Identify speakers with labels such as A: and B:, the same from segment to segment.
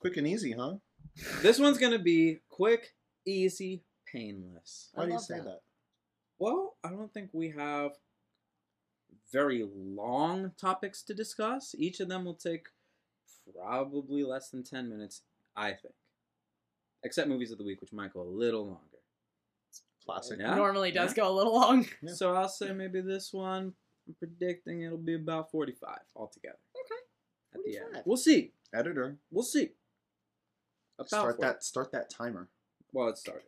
A: Quick and easy, huh?
B: This one's gonna be quick, easy, painless.
A: Why
C: I
A: do you say
C: that.
A: that?
B: Well, I don't think we have very long topics to discuss. Each of them will take probably less than 10 minutes, I think. Except movies of the week, which might go a little longer.
A: Classic.
B: Yeah?
C: Normally does
B: Yeah.
C: go a little long.
A: Yeah.
B: So I'll say maybe this one, I'm predicting it'll be about 45 altogether.
C: Okay.
B: At the end. We'll see.
A: Editor,
B: We'll see. About
A: start
B: 40.
A: that. Start that timer.
B: Well, it started.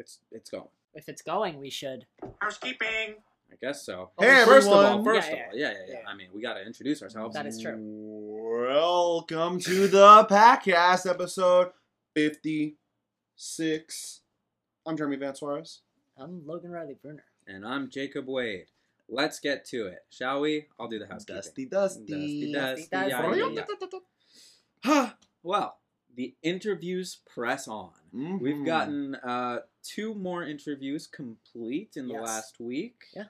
B: It's it's going.
C: If it's going, we should.
D: Housekeeping.
B: I guess so.
A: Oh, hey,
B: first of all, first
C: Yeah,
B: of all, yeah, yeah, yeah.
C: yeah.
B: I mean, we got to introduce ourselves.
C: That is true.
A: Welcome to the Packcast episode fifty-six. I'm Jeremy Van Suarez.
C: I'm Logan Riley Bruner.
B: And I'm Jacob Wade. Let's get to it, shall we? I'll do the housekeeping.
A: Dusty, dusty.
B: Dusty, dusty,
C: Dusty,
B: yeah, yeah,
C: dusty.
B: Yeah. well, the interviews press on.
A: Mhm.
B: We've gotten uh, two more interviews complete in the
C: Yes.
B: last week.
C: Yeah.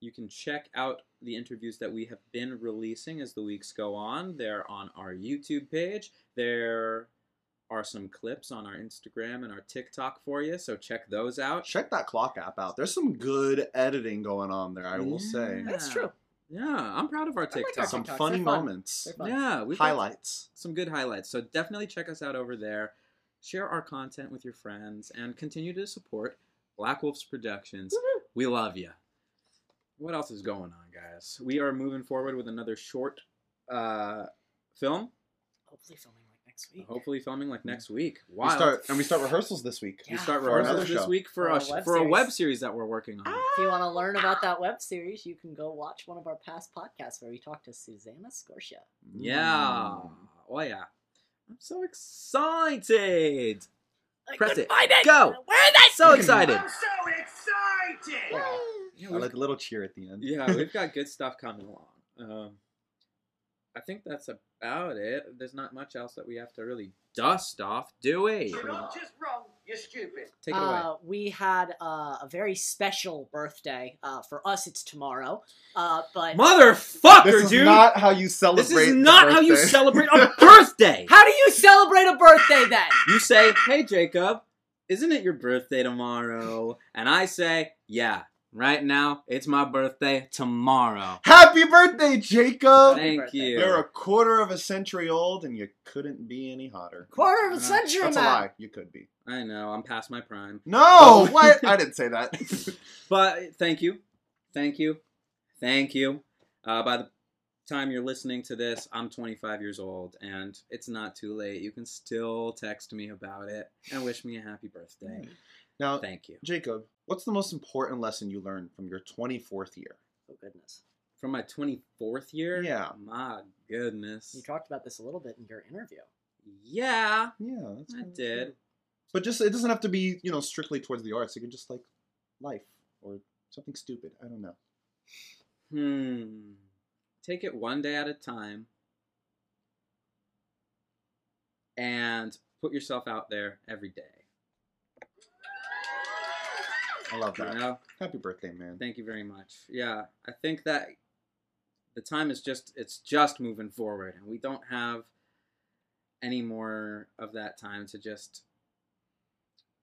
B: You can check out the interviews that we have been releasing as the weeks go on. They're on our YouTube page. There are some clips on our Instagram and our TikTok for you, so check those out.
A: Check that clock app out. There's some good editing going on there. I will say
C: That's true.
B: Yeah, I'm proud of our
C: like our
B: TikTok.
A: some
C: TikToks,
A: funny
C: they're fun.
A: moments,
C: They're fun.
B: yeah, we've got
A: highlights.
B: some good highlights. So definitely check us out over there. Share our content with your friends and continue to support Black Wolves Productions.
C: Woohoo.
B: We love you. What else is going on, guys? We are moving forward with another short uh, film.
C: Hopefully filming like next week.
B: Hopefully filming like next week.
A: We start and we start rehearsals this week.
B: We start
C: for
B: rehearsals
A: another
B: this
A: show.
B: week for,
C: For
B: a,
C: a
B: sh-
C: web
B: for a
C: series.
B: web series that we're working on.
C: If you want to learn about that web series, you can go watch one of our past podcasts where we talk to Susanna Scorsia.
B: Yeah.
A: Mm.
B: Oh yeah. I'm so excited.
C: I
B: Press
C: couldn't
B: it.
C: Find it.
B: Go.
C: Where is it?
B: So excited.
D: I'm so excited.
B: Yeah,
A: I
B: we've-
A: like a little cheer at the end.
B: yeah, we've got good stuff coming along. Um, I think that's about it. There's not much else that we have to really dust off, do we?
D: You're not just wrong. You're stupid.
B: Take it away.
C: Uh, we had uh, a very special birthday. Uh, for us, it's tomorrow. Uh, but
B: Motherfucker,
A: This is
B: dude!
A: not how you celebrate.
B: this is not how you celebrate a birthday!
C: how do you celebrate a birthday then?
B: you say, hey, Jacob, isn't it your birthday tomorrow? And I say, yeah, right now, it's my birthday tomorrow.
A: Happy birthday, Jacob!
B: Thank
C: birthday.
B: you.
A: You're a quarter of a century old, and you couldn't be any hotter.
C: Quarter of a
B: Uh,
C: century,
A: That's a lie. You could be.
B: I know, I'm past my prime.
A: No, what? I didn't say that.
B: But thank you, thank you, thank you. Uh, by the time you're listening to this, I'm 25 years old, and it's not too late. You can still text me about it and wish me a happy birthday.
A: now,
B: Thank you.
A: Jacob, what's the most important lesson you learned from your 24th year?
C: Oh goodness,
B: From my 24th year,
A: Yeah.
B: my goodness,
C: you talked about this a little bit in your interview.
B: yeah,
A: Yeah, that's
B: I did.
A: true. But just it doesn't have to be, you know, strictly towards the arts. It could just like life or something stupid. I don't know.
B: Hmm. Take it one day at a time, and put yourself out there every day.
A: I love
B: You
A: that.
B: know.
A: Happy birthday, man.
B: Thank you very much. Yeah, I think that the time is just it's just moving forward and we don't have any more of that time to just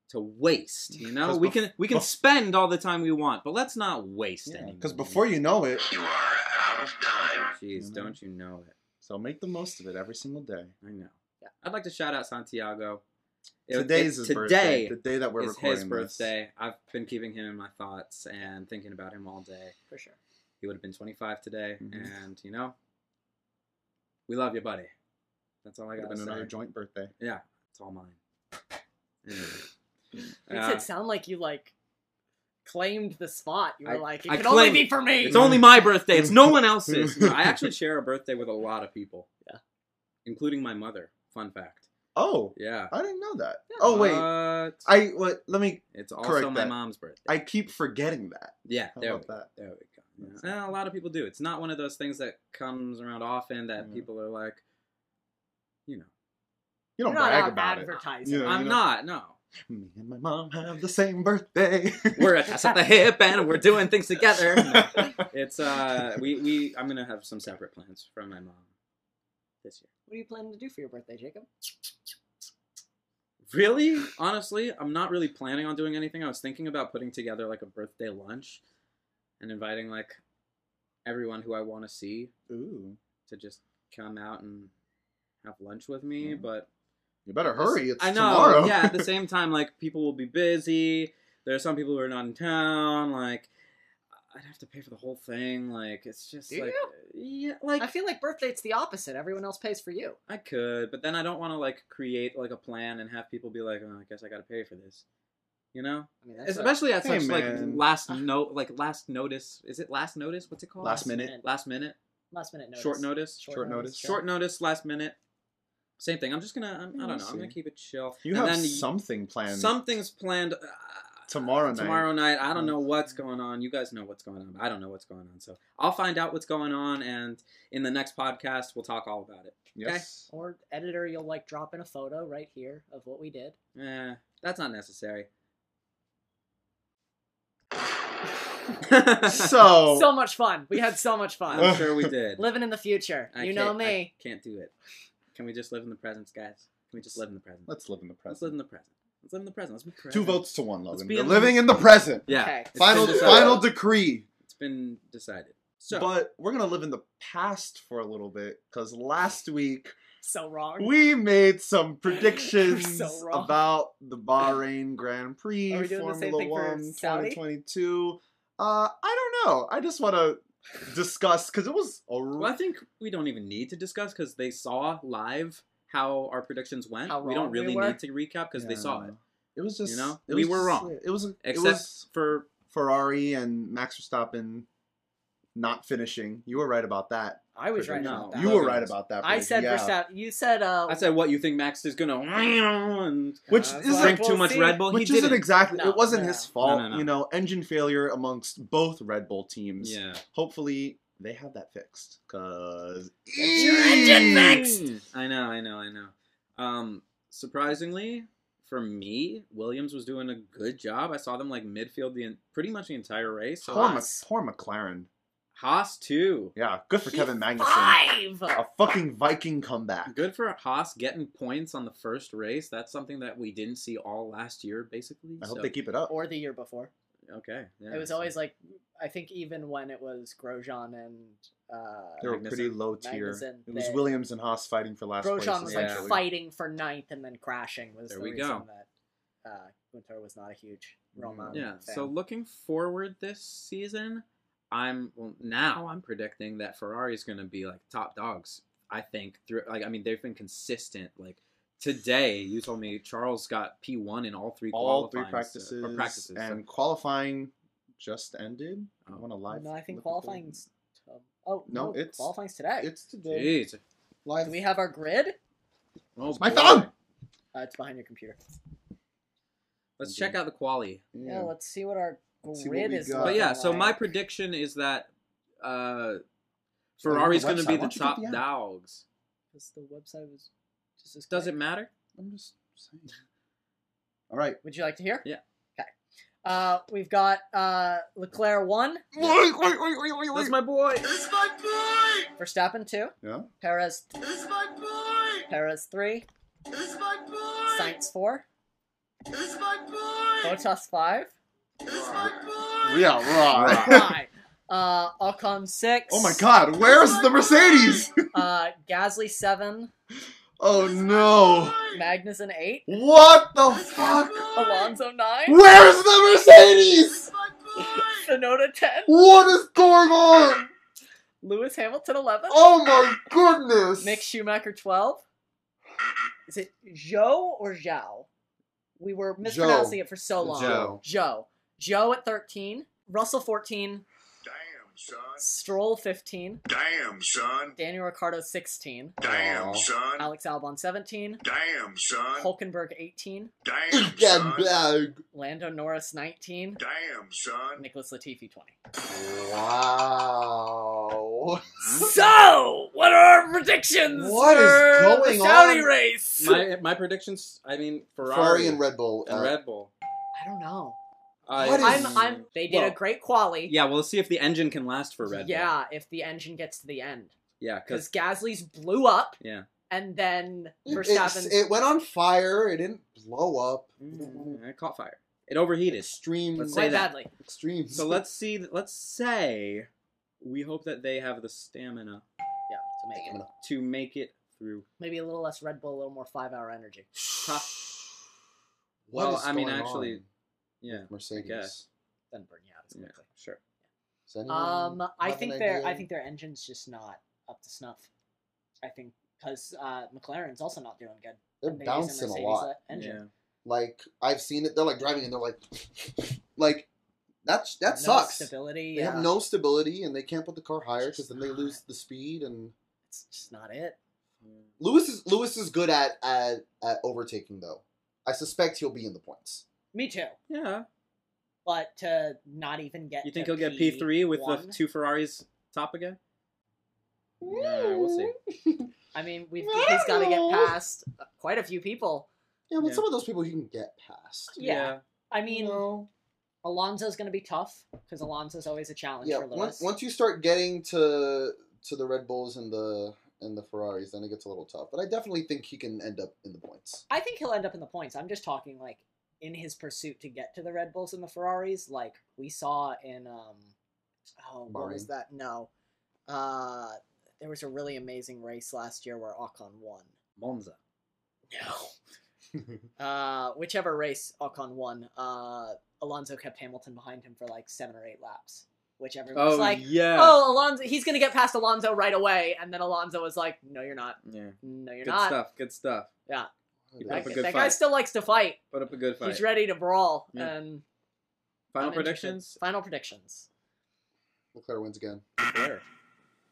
B: to waste, you know, We
A: bef-
B: can we can
A: bef-
B: spend all the time we want, but let's not waste any.
A: Because before you know it,
D: You are out of time.
B: Jeez, don't you know it.
A: so make the most of it every single day.
B: I know.
C: Yeah.
B: I'd like to shout out Santiago. It-
A: Today's his
B: today
A: birthday. The day that we're
B: is
A: recording
B: his
A: this.
B: birthday. I've been keeping him in my thoughts and thinking about him all day.
C: For sure.
B: He would have been 25 today,
A: Mhm.
B: and you know, we love you, buddy. That's all I got to
A: been
B: say.
A: another joint birthday.
B: Yeah, it's all mine. Anyway.
C: Makes
B: Uh,
C: it sound like you like claimed the spot. You were
B: I-
C: like, it
B: I
C: can only be for me.
B: it's only my birthday. It's no one else's. No, I actually share a birthday with a lot of people.
C: Yeah.
B: including my mother. Fun fact.
A: Oh,
B: Yeah.
A: I didn't know that.
C: Yeah.
A: Oh wait,
B: But
A: I what? Let me.
B: it's also
A: correct
B: my
A: that.
B: mom's birthday.
A: I keep forgetting that.
B: yeah,
A: How
B: there we go.
A: that?
B: There we go. Yeah.
A: That's
B: a lot of people do. It's not one of those things that comes around often that
A: Yeah.
B: people are like, you know,
A: You don't
C: You're
A: brag
C: out
A: about it. Yeah,
B: I'm
A: you know.
B: not. No,
A: Me and my mom have the same birthday.
B: we're at at the hip and we're doing things together. No. It's uh, we we I'm gonna have some separate plans from my mom this year.
C: What are you planning to do for your birthday, Jacob?
B: Really? Honestly, I'm not really planning on doing anything. I was thinking about putting together like a birthday lunch and inviting like everyone who I want to see
A: Ooh.
B: to just come out and have lunch with me,
A: Mhm.
B: but
A: You better hurry. It's
B: I know.
A: tomorrow.
B: yeah, at the same time like people will be busy. There are some people who are not in town like I'd have to pay for the whole thing. Like it's just
C: Do
B: like
C: you?
B: Yeah, like
C: I feel like birthday's the opposite. Everyone else pays for you.
B: I could, but then I don't want to like create like a plan and have people be like, "Oh, I guess I got to pay for this." You know,
C: I mean, that's
B: especially at
A: Hey,
B: such like last note, like last notice. Is it last notice? What's it called?
A: Last minute.
B: Last minute.
C: last minute notice.
B: Short notice.
A: Short notice.
B: Short notice. Last minute. Same thing. I'm just gonna. I'm, I
A: Yeah,
B: don't know.
A: we'll
B: I'm gonna keep it chill.
A: You
B: And
A: have
B: then
A: something planned
B: Something's planned. Uh,
A: tomorrow night.
B: Tomorrow night. I don't know what's going on. You guys know what's going on. I don't know what's going on. So I'll find out what's going on, and in the next podcast, we'll talk all about it.
A: Yes.
C: Or editor, you'll like drop in a photo right here of what we did.
B: Eh, that's not necessary.
A: So,
C: so much fun. We had so much fun.
B: I'm sure we did.
C: Living in the future.
B: I
C: you know me.
B: I can't do it. Can we just live in the present, guys? Can we just live in the present?
A: let's live in the present.
B: Let's live in the present. Let's live in the present. Let's be present.
A: Two votes to one,
B: Let's
A: Logan.
B: be
A: We're living in the present.
B: Yeah.
C: Okay.
B: it's
A: Final,
B: been decided.
A: final decree.
B: It's been decided. So
A: But we're gonna live in the past for a little bit because last week
C: So wrong.
A: we made some predictions
C: So wrong.
A: about the Bahrain Grand Prix,
C: Are we doing the same
A: Formula
C: thing for
A: One
C: Saudi?
A: 2022. Uh, I don't know. I just want to discuss because it was a
B: well, I think we don't even need to discuss because they saw live how our predictions went.
C: How
B: we don't
C: wrong we
B: really need to recap because they saw it.
A: It was just
B: You know?
A: it
B: We
A: was
B: were
A: just-
B: wrong.
A: It was it
B: Except
A: was
B: for
A: Ferrari and Max Verstappen not finishing. You were right about that.
C: I was right
A: prediction.
C: about
B: No.
C: that.
A: You were right about that.
C: I said
A: yeah.
C: Verstappen. You said uh.
B: I said, what you think Max is gonna and
A: Which
C: Uh,
A: isn't-
C: so
B: drink
C: we'll
B: too much
C: see.
B: Red Bull?
A: Which
B: he
A: isn't
B: didn't.
A: exactly.
C: No,
A: it wasn't
C: no.
A: his fault.
B: No, no, no.
A: You know, engine failure amongst both Red Bull teams.
B: Yeah.
A: Hopefully they have that fixed. Cause
C: your engine fixed!
B: I know, I know, I know. Um, surprisingly, for me, Williams was doing a good job. I saw them like midfield the pretty much the entire race. So
A: Poor, Mc-
C: Haas.
A: poor McLaren.
B: Haas too.
A: Yeah, good for Kevin Magnussen.
C: Five.
A: A fucking Viking comeback.
B: Good for Haas getting points on the first race. That's something that we didn't see all last year, basically.
A: I hope
B: So-
A: they keep it up.
C: Or the year before.
B: Okay. Yeah,
C: it was
B: so-
C: always like I think even when it was Grosjean and uh,
A: They were
B: Magnussen.
A: pretty low tier.
C: Magnussen,
A: It was
C: they-
A: Williams and Haas fighting for last place.
C: Grosjean was like
B: Yeah.
C: fighting for ninth and then crashing was
B: There
C: the
B: we
C: reason
B: go.
C: that uh, Gunter was not a huge
A: Mhm.
C: Romain
B: Yeah.
C: fan.
B: So looking forward this season, I'm well now I'm predicting that Ferrari's going to be like top dogs. I think through like I mean they've been consistent. Like today, you told me Charles got P one in all three
A: All three
B: qualifying, uh,
A: practices,
B: or practices so-
A: and qualifying just ended. I
B: Oh.
A: want to live.
C: no, I think
A: look at the-
C: qualifying's t- oh
A: No,
C: no,
A: it's-
C: qualifying's today.
A: It's today.
B: Jeez.
A: Live.
C: Do we have our grid?
B: Oh,
A: my
B: boy.
A: phone!
C: Uh, it's behind your computer.
B: Let's check out the quali.
C: Yeah, let's see what our
A: Let's
C: grid
A: we
C: is.
A: got.
B: But yeah, so my prediction is that uh, Ferrari's going to be the
A: Why don't you
B: top
A: dogs. the app?
B: dogs.
C: 'Cause the website was just as
B: Does it matter?
A: I'm just saying. All right.
C: Would you like to hear?
B: Yeah.
C: Okay. Uh, we've got uh, Leclerc one,
A: Wait, wait, wait, wait, wait,
B: That's my boy.
D: This is my boy!
C: Verstappen two,
A: Yeah.
C: Perez
D: This is my boy!
C: Perez three,
D: This is my boy!
C: Sainz four,
D: This is my boy!
C: Bottas five,
D: This is my boy!
A: Yeah, right.
C: right. Uh, Ocon six.
A: Oh my God! Where's the Mercedes?
C: Uh, Gasly seven,
A: oh no!
C: Magnussen eight,
A: What the fuck?
C: Alonso nine,
A: Where's the Mercedes?
C: Tsunoda ten,
A: What is going on?
C: Lewis Hamilton eleven,
A: Oh my goodness!
C: Mick Schumacher twelve. Is it Joe or Zhao? We were mispronouncing it for so long.
A: Joe.
C: Joe. Joe at 13. Russell 14.
D: Damn, son.
C: Stroll 15.
D: Damn, son.
C: Daniel Ricciardo 16.
D: Damn,
A: Aw.
D: son.
C: Alex Albon 17.
D: Damn, son.
C: Hulkenberg 18.
D: Damn, son.
A: bag.
C: Lando Norris 19.
D: Damn, son.
C: Nicholas Latifi 20.
A: Wow.
C: So, what are our predictions
A: What is
C: for
A: going
C: the Saudi
A: on?
C: race?
B: My my predictions. I mean Ferrari,
A: Ferrari and Red Bull.
B: and
A: uh,
B: Red Bull.
C: I don't know.
B: Uh,
A: What
C: I'm, I'm, they did a great quali.
B: Yeah, we'll see if the engine can last for Red Bull.
C: Yeah, if the engine gets to the end.
B: Yeah,
C: Because
B: because
C: Gasly's blew up,
B: yeah,
C: and then
A: it- it went on fire. It didn't
E: blow up.
B: Mm, it caught fire. It overheated.
E: Extreme.
B: Let's say
C: Quite
B: that.
C: badly.
E: Extremes.
B: So let's see. Let's say we hope that they have the stamina
C: Yeah, to make it.
B: To make it through.
C: Maybe a little less Red Bull, a little more five hour energy.
B: Huh.
E: What
B: Well,
E: is
B: I mean, actually,
E: on
B: Yeah.
E: Mercedes.
B: guess.
C: Doesn't burn you out as
B: Yeah.
C: quickly.
B: Sure.
E: Does
C: Um, I think their? I think their engine's just not up to snuff. I think because uh, McLaren's also not doing good.
E: they're
C: and
E: bouncing a lot.
C: Engine.
B: Yeah.
E: Like I've seen it. They're like driving and they're like, like that's that
C: No
E: sucks.
C: Stability.
E: They
C: yeah.
E: have no stability and they can't put the car higher because then they
C: not.
E: lose the speed. And
C: It's just not it.
E: Lewis is Lewis is good at at, at overtaking though. I suspect he'll be in the points.
C: Me too.
B: Yeah.
C: But to not even get
B: You think
C: to
B: he'll get P three with the two Ferraris top again? Yeah, we'll see.
C: I mean, we've he's got to get past quite a few people.
E: Yeah, but
B: Yeah.
E: some of those people he can get past.
C: Yeah. I mean,
E: No.
C: Alonso's going to be tough because Alonso's always a challenge
E: Yeah,
C: for Lewis.
E: once once you start getting to to the Red Bulls and the and the Ferraris, then it gets a little tough. But I definitely think he can end up in the points.
C: I think he'll end up in the points. I'm just talking like in his pursuit to get to the Red Bulls and the Ferraris, like we saw in um oh what was that? No. Uh there was a really amazing race last year where Ocon won.
B: Monza.
C: No. Uh whichever race Ocon won, uh Alonso kept Hamilton behind him for like seven or eight laps. Which everyone was
B: Oh
C: like,
B: yeah.
C: Oh, Alonso he's gonna get past Alonso right away, and then Alonso was like, No, you're not.
B: Yeah.
C: No, you're
B: Good
C: not.
B: Good stuff. Good stuff.
C: Yeah.
B: He
C: That,
B: a good
C: that guy
B: fight.
C: still likes to fight.
B: Put up a good fight.
C: He's ready to brawl.
B: Yeah.
C: And
B: Final
C: I'm interested.
B: predictions.
C: Final predictions.
E: Leclerc wins again.
B: Where?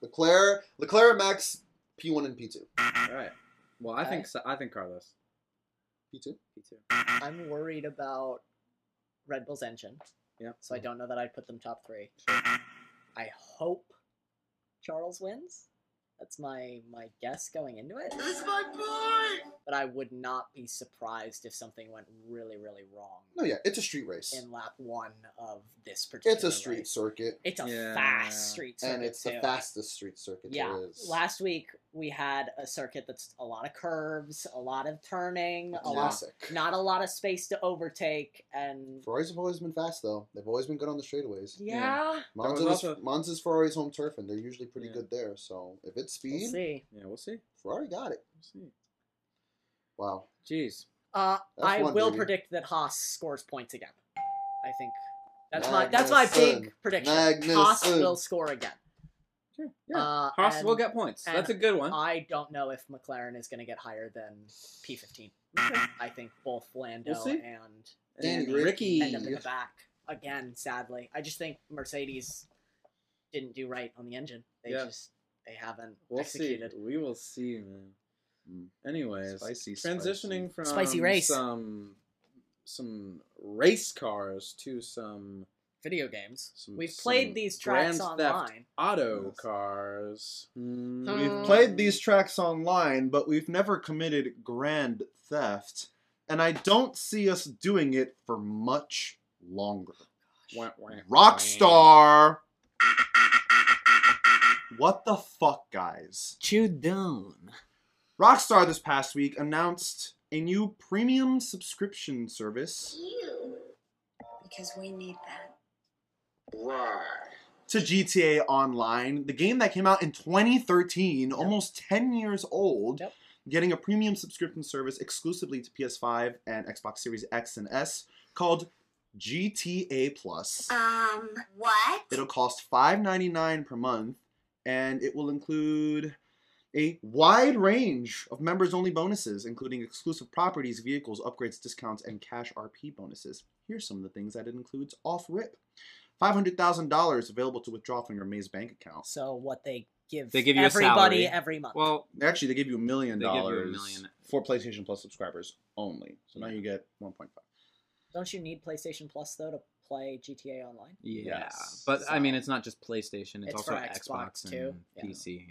E: Leclerc, Leclerc, and Max, P one and P two.
B: All right. Well, I
C: Okay.
B: think so- I think Carlos.
E: P two.
B: P two.
C: I'm worried about Red Bull's engine,
B: Yeah.
C: so I mm-hmm. don't know that I'd put them top three. I hope Charles wins. That's my my guess going into it.
D: It's my boy!
C: But I would not be surprised if something went really really wrong
E: No, yeah, it's a street race.
C: in lap one of this particular.
E: It's a street
C: race.
E: circuit,
C: It's a
B: Yeah.
C: fast street circuit
E: and it's the fastest street circuit
C: Yeah.
E: there is.
C: Last week we had a circuit that's a lot of curves, a lot of turning, a lot,
E: Classic.
C: not a lot of space to overtake, and
E: Ferraris have always been fast though. They've always been good on the straightaways.
C: yeah,
E: Monza's,
B: also-
E: Monza's Ferrari's home turf, and they're usually pretty
B: Yeah.
E: good there. So if it's
C: we'll
E: speed,
C: see.
B: Yeah, we'll see.
E: Ferrari got it.
B: We'll see.
E: Wow.
B: Jeez.
C: Uh, I
E: one,
C: will
E: baby.
C: predict that Haas scores points again. I think that's my that's my
E: Magnussen.
C: big prediction. Haas
E: Magnussen.
C: will score again.
B: Sure. Yeah.
C: Uh,
B: Haas
C: and
B: will get points. That's a good one.
C: I don't know if McLaren is going to get higher than P15. I think both Lando
B: We'll see.
C: and
E: Danny
B: and
E: Ricky.
B: Ricky.
C: end up in the back again. Sadly, I just think Mercedes didn't do right on the engine. They
B: Yeah.
C: just they haven't
B: We'll
C: executed.
B: see. We will see, man.
A: Mm.
B: Anyways,
A: Spicy,
B: transitioning
A: spicy.
B: from
C: Spicy race.
B: some some race cars to some
C: Video games.
B: Some-
C: We've
B: some
C: played these tracks
B: Grand Theft
C: online.
B: auto cars. Mm,
A: We've played these tracks online, but we've never committed grand theft, and I don't see us doing it for much longer.
B: wah, wah,
A: Rockstar! What the fuck, guys?
B: Chew down.
A: Rockstar this past week announced a new premium subscription service You.
F: Because we need that.
D: Why?
A: to GTA Online, the game that came out in 2013, almost 10 years old,
C: Yep.
A: getting a premium subscription service exclusively to PS5 and Xbox Series X and S called GTA Plus.
F: Um, what?
A: It'll cost $5.99 per month, and it will include a wide range of members only bonuses, including exclusive properties, vehicles, upgrades, discounts, and cash RP bonuses. Here's some of the things that it includes off rip $500,000 available to withdraw from your Maze bank account.
C: So what they give
B: They give you a
C: everybody
B: salary.
C: every month.
B: Well,
A: Actually, they give you a million
B: They give you a
A: dollars for PlayStation Plus subscribers only. So now you get 1.5.
C: Don't you need PlayStation Plus though to play GTA Online?
B: yeah,
A: Yes.
B: but I mean, it's not just PlayStation; it's,
C: It's
B: also
C: for
B: Xbox,
C: Xbox,
B: and
C: too. Yeah.
B: PC.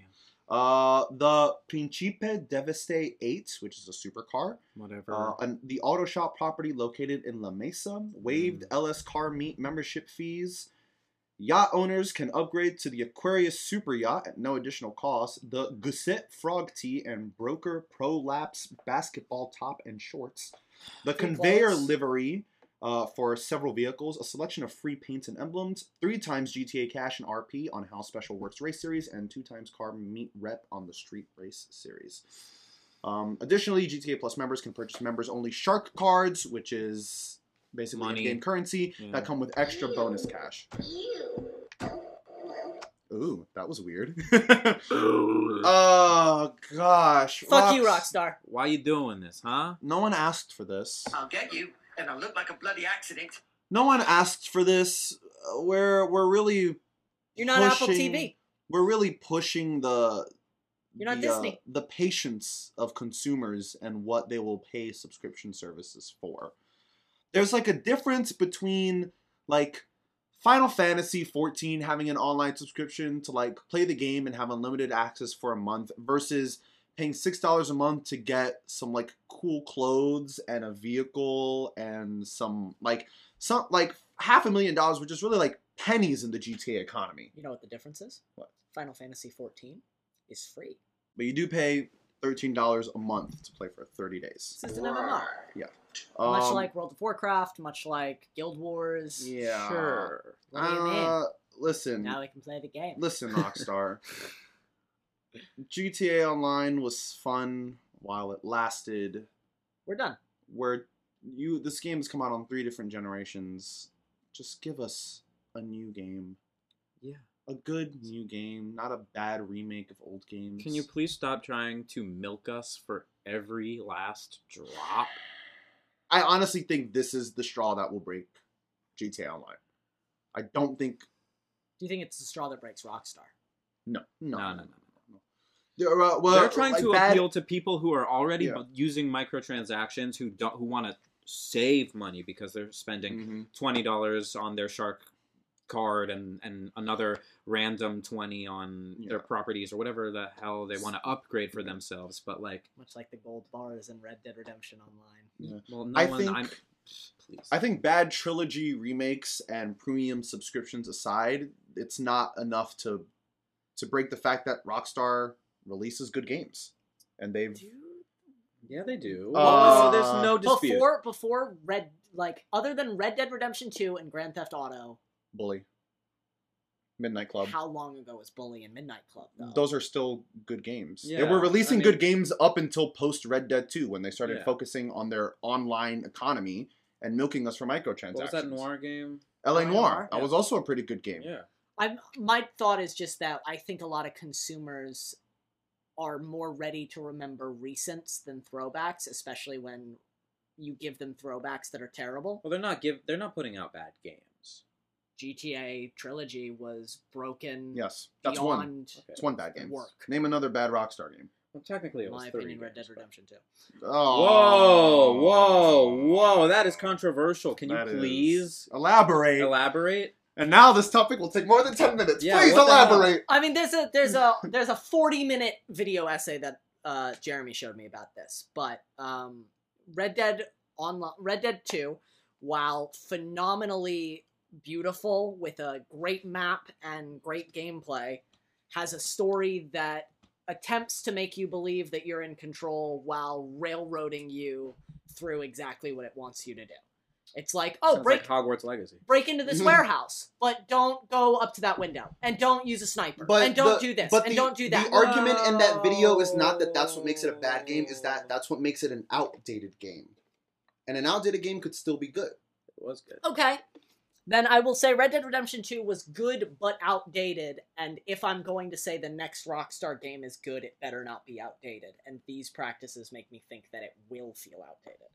A: Uh, the Principe Deveste 8, which is a supercar,
B: Whatever.
A: Uh, and the auto shop property located in La Mesa waived
B: Mm.
A: LS Car Meet membership fees Yacht owners can upgrade to the Aquarius Super Yacht at no additional cost. The Gusset Frog Tee and Broker Prolapse basketball top and shorts. The conveyor livery uh, for several vehicles, a selection of free paints and emblems, three times GTA Cash and RP on Hao's Special Works Race Series, and two times Car Meet Rep on the Street Race Series. Um, additionally, GTA Plus members can purchase members only Shark cards, which is basically
B: Money.
A: in-game currency
B: Yeah.
A: that come with extra bonus cash. Ooh, that was weird. oh gosh.
C: Fuck you, Rockstar.
B: Why you doing this, huh?
A: No one asked for this.
D: I'll get you, and I'll look like a bloody accident.
A: No one asked for this. Uh, We're we're really
C: You're not Apple TV.
A: We're really pushing the
C: You're not
A: the, uh,
C: Disney.
A: the patience of consumers and what they will pay subscription services for. There's like a difference between like Final Fantasy 14 having an online subscription to like play the game and have unlimited access for a month versus paying six dollars a month to get some like cool clothes and a vehicle and some like some like half a million dollars, which is really like pennies in the GTA economy.
C: You know what the difference is?
A: What?
C: Final Fantasy 14 is free.
A: But you do pay thirteen dollars a month to play for thirty days.
C: This is an MMO.
A: Um,
C: much like World of Warcraft, much like Guild Wars.
A: yeah,
B: Sure.
C: What do you mean?
A: Uh, listen,
C: Now we can play the game.
A: listen, Rockstar. GTA Online was fun while it lasted.
C: We're done.
A: Where you this game has come out on three different generations. Just give us a new game,
B: Yeah.
A: a good new game, not a bad remake of old games.
B: Can you please stop trying to milk us for every last drop?
A: I honestly think this is the straw that will break GTA Online. I don't think.
C: Do you think it's the straw that breaks Rockstar?
A: No, no,
B: No, no, no.
A: They're, uh, well,
B: They're trying
A: like
B: to
A: bad-
B: appeal to people who are already
A: Yeah.
B: using microtransactions who don't who want to save money because they're spending
A: Mhm.
B: twenty dollars on their shark card and and another random 20 on their properties or whatever the hell they want to upgrade for themselves but like
C: Much like the gold bars in Red Dead Redemption Online.
B: well no
A: I
B: one
A: think-
B: I'm please
A: I think bad trilogy remakes and premium subscriptions aside, it's not enough to to break the fact that Rockstar releases good games, and they've
B: yeah they do
A: Uh,
B: oh there's no dispute
C: Before before Red like other than Red Dead Redemption 2 and Grand Theft Auto,
A: Bully, Midnight Club.
C: how long ago was Bully and Midnight Club though?
A: Those are still good games. they were releasing
B: I
A: good games up until post Red Dead 2 when they started
B: Yeah.
A: focusing on their online economy and milking us for microtransactions.
B: what was that noir game
A: LA
C: LA
A: Noire.
C: Noir?
A: That
B: Yeah.
A: was also a pretty good game.
B: yeah
C: I'm my thought is just that I think a lot of consumers are more ready to remember recents than throwbacks, especially when you give them throwbacks that are terrible.
B: well they're not give they're not putting out bad games
C: GTA trilogy was broken
A: Yes, that's one.
C: beyond
B: Okay.
A: It's one bad game.
C: work.
A: Name another bad Rockstar game.
B: well technically it
C: in
B: was
C: my
B: three
C: opinion, Red
B: games,
C: Dead
B: but-
C: Redemption 2.
A: Oh,
B: Whoa, whoa, whoa! That is controversial. Can you
A: That is-
B: please
A: elaborate?
B: elaborate?
A: And now this topic will take more than ten minutes.
B: Yeah,
A: Please
B: what the hell?
A: elaborate.
C: I mean, there's a there's a there's a 40 minute video essay that uh, Jeremy showed me about this, but um, Red Dead Online, Red Dead 2, while phenomenally beautiful with a great map and great gameplay, has a story that attempts to make you believe that you're in control while railroading you through exactly what it wants you to do. It's like, oh,
B: Sounds
C: break
B: like Hogwarts Legacy.
C: break into this
A: Mhm.
C: warehouse, but don't go up to that window, and don't use a sniper,
E: But
C: and don't
E: the-
C: do this,
E: but
C: and
E: the-
C: don't do that.
E: The argument in that video is not that that's what makes it a bad game. Is that that's what makes it an outdated game, and an outdated game could still be good.
B: It was good.
C: Okay. Then I will say Red Dead Redemption 2 was good but outdated, and if I'm going to say the next Rockstar game is good, it better not be outdated. And these practices make me think that it will feel outdated.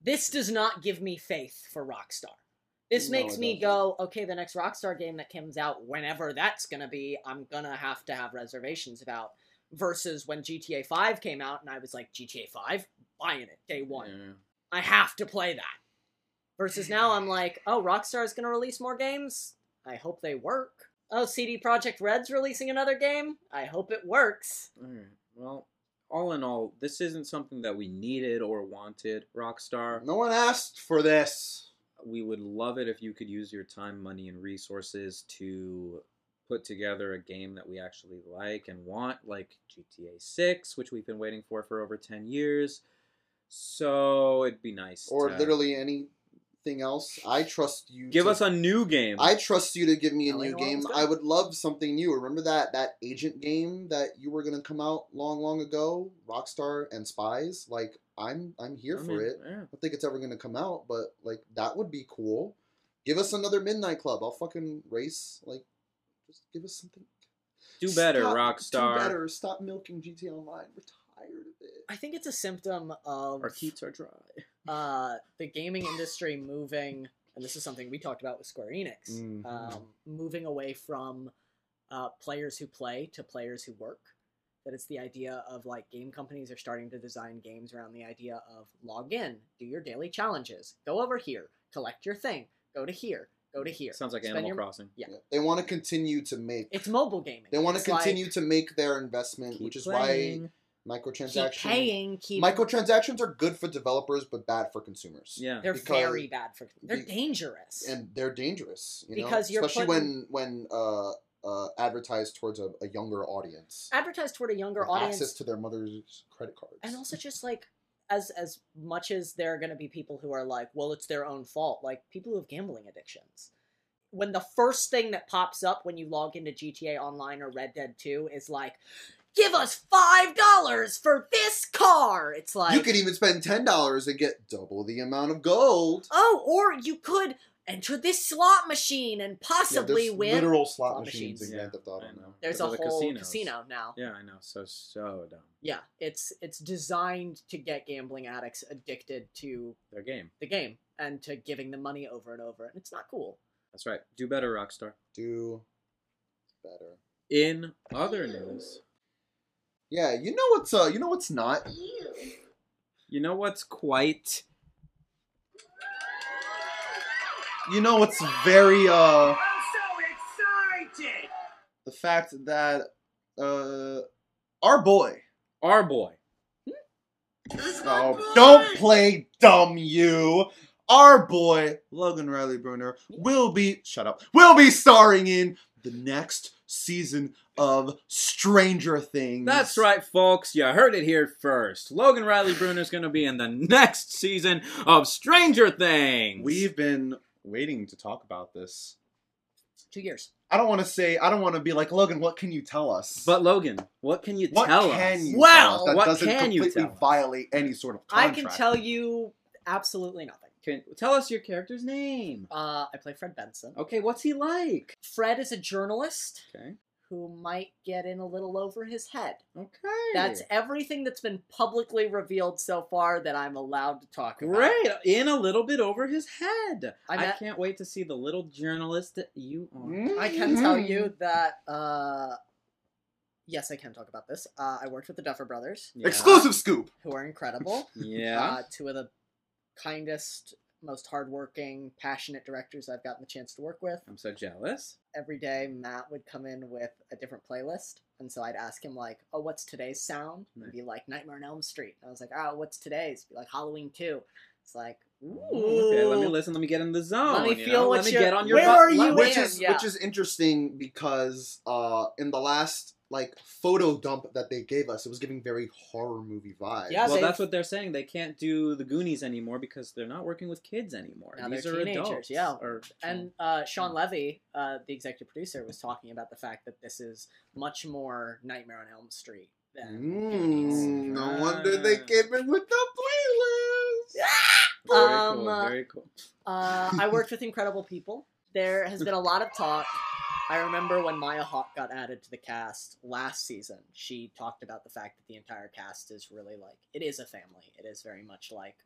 C: This does not give me faith for Rockstar. This
E: No,
C: makes me go, okay, the next Rockstar game that comes out, whenever that's gonna be, I'm gonna have to have reservations about. Versus when GTA 5 came out, and I was like, GTA 5? Buying it day one.
B: Yeah.
C: I have to play that. Versus now I'm like, oh, Rockstar is going to release more games. I hope they work. Oh, CD Projekt Red's releasing another game. I hope it works.
B: Right. Well, all in all, this isn't something that we needed or wanted. Rockstar.
A: No one asked for this.
B: we would love it if you could use your time, money, and resources to put together a game that we actually like and want, like GTA 6, which we've been waiting for for over 10 years. So it'd be nice.
E: or
B: to
E: literally anything else. I trust you.
B: give
E: to-
B: us a new game.
E: I trust you to give me a
C: LA
E: new game. I would love something new. Remember that that agent game that you were gonna come out long, long ago, Rockstar and Spies. Like I'm, I'm here
B: I
E: for
B: mean,
E: it.
B: yeah.
E: I don't think it's ever gonna come out, but like that would be cool. Give us another Midnight Club. I'll fucking race. Like, just give us something.
B: Do better,
E: Stop-
B: Rockstar.
E: Do better. Stop milking GTA Online. We're tired of it.
C: I think it's a symptom of
B: Our teats are dry.
C: Uh, the gaming industry moving, and this is something we talked about with Square Enix,
E: Mhm.
C: um, moving away from uh, players who play to players who work. That it's the idea of like game companies are starting to design games around the idea of log in, do your daily challenges, go over here, collect your thing, go to here, go to here.
B: Sounds like
C: Spend
B: Animal
C: your-
B: Crossing.
C: Yeah.
E: They want to continue to make.
C: It's mobile gaming.
E: They want to
C: It's like,
E: continue to make their investment, which is
B: playing.
E: why
C: keep
E: microtransactions.
C: paying, keep.
E: Microtransactions are good for developers, but bad for consumers.
B: Yeah.
C: they're
E: because-
C: very bad for. They're
E: be-
C: dangerous.
E: and they're dangerous. You
C: Because
E: know?
C: you're
E: especially
C: putting-
E: when when uh, uh, advertised towards a, a younger audience,
C: advertised toward a younger
E: with
C: audience
E: access to their mother's credit cards,
C: and also just like as as much as there are going to be people who are like well it's their own fault like people who have gambling addictions when the first thing that pops up when you log into gta online or red dead 2 is like give us five dollars for this car it's like
E: you could even spend ten dollars and get double the amount of gold.
C: oh or you could enter this slot machine and
E: Yeah,
C: possibly
E: there's
C: win
E: literal slot,
C: Slot
E: machines,
C: machines.
E: in Grand Theft Auto
B: I
E: now.
B: know.
C: there's
B: For
C: a
B: the
C: whole
B: casinos.
C: casino now
B: Yeah, I know. So so dumb.
C: yeah it's it's designed to get gambling addicts addicted to
B: Their game.
C: the game and to giving them money over and over and it's not cool
B: That's right. Do better, Rockstar.
E: Do better.
B: In other news,
E: Yeah, you know what's uh, you know what's not.
B: you know what's quite
A: You know what's very uh
D: I'm so excited!
A: the fact that uh our boy
B: our boy.
A: Oh, don't play dumb, you. Our boy Logan Riley Bruner will be shut up. Will be starring in the next season of Stranger Things.
B: That's right, folks. You heard it here first. Logan Riley Bruner is going to be in the next season of Stranger Things.
A: We've been waiting to talk about this.
C: two years
A: I don't want to say. I don't want to be like Logan. What can you tell us?
B: But Logan, what can you
A: what
B: tell
A: can
B: us?
A: you
C: Well,
A: tell us that
B: what
A: doesn't
B: can you
A: completely
B: tell us?
A: violate any sort of
C: i can tell you absolutely nothing
B: Can, tell us your character's name.
C: uh, i play fred benson
B: Okay, what's he like?
C: fred is a journalist
B: Okay.
C: Who might get in a little over his head
B: Okay.
C: that's everything that's been publicly revealed so far that i'm allowed to talk about
B: great. In a little bit over his head.
C: I
B: I,
C: met-
B: can't wait to see the little journalist that you are.
C: i can tell
A: Mm-hmm.
C: you that uh, yes i can talk about this uh, i worked with the duffer brothers
B: Yeah.
A: Exclusive scoop.
C: who are incredible
B: Yeah.
C: uh, two of the kindest most hardworking passionate directors i've gotten the chance to work with
B: I'm so jealous.
C: every day Matt would come in with a different playlist. And so I'd ask him like, "Oh, what's today's sound?" And be like, "Nightmare on Elm Street." And I was like, "Oh, what's today's?" It'd be like, "Halloween 2. It's like, "Ooh,
B: Okay, let me listen. Let me get in the zone.
C: Let me
B: you
C: feel
B: know?
C: what
B: Let me
C: you're-
B: get on your
C: where
B: butt.
C: are you
B: Let-
C: in?
E: which is
C: yeah.
E: which is interesting because uh in the last like photo dump that they gave us, it was giving very horror movie vibes.
C: Yeah,
B: Well,
C: they've-
B: that's what they're saying. They can't do the Goonies anymore because they're not working with kids anymore.
C: Now
B: These
C: they're
B: are
C: teenagers,
B: adults.
C: yeah.
B: Or,
C: And uh, Shawn Levy, uh, the executive producer, was talking about the fact that this is much more Nightmare on Elm Street than Goonies.
E: Mm, no wonder they came in with the playlist.
B: very
C: Um,
B: cool.
C: uh,
B: Very cool.
C: Uh, I worked with incredible people. There has been a lot of talk. I remember when Maya Hawke got added to the cast last season. She talked about the fact that the entire cast is really like it is a family. It is very much like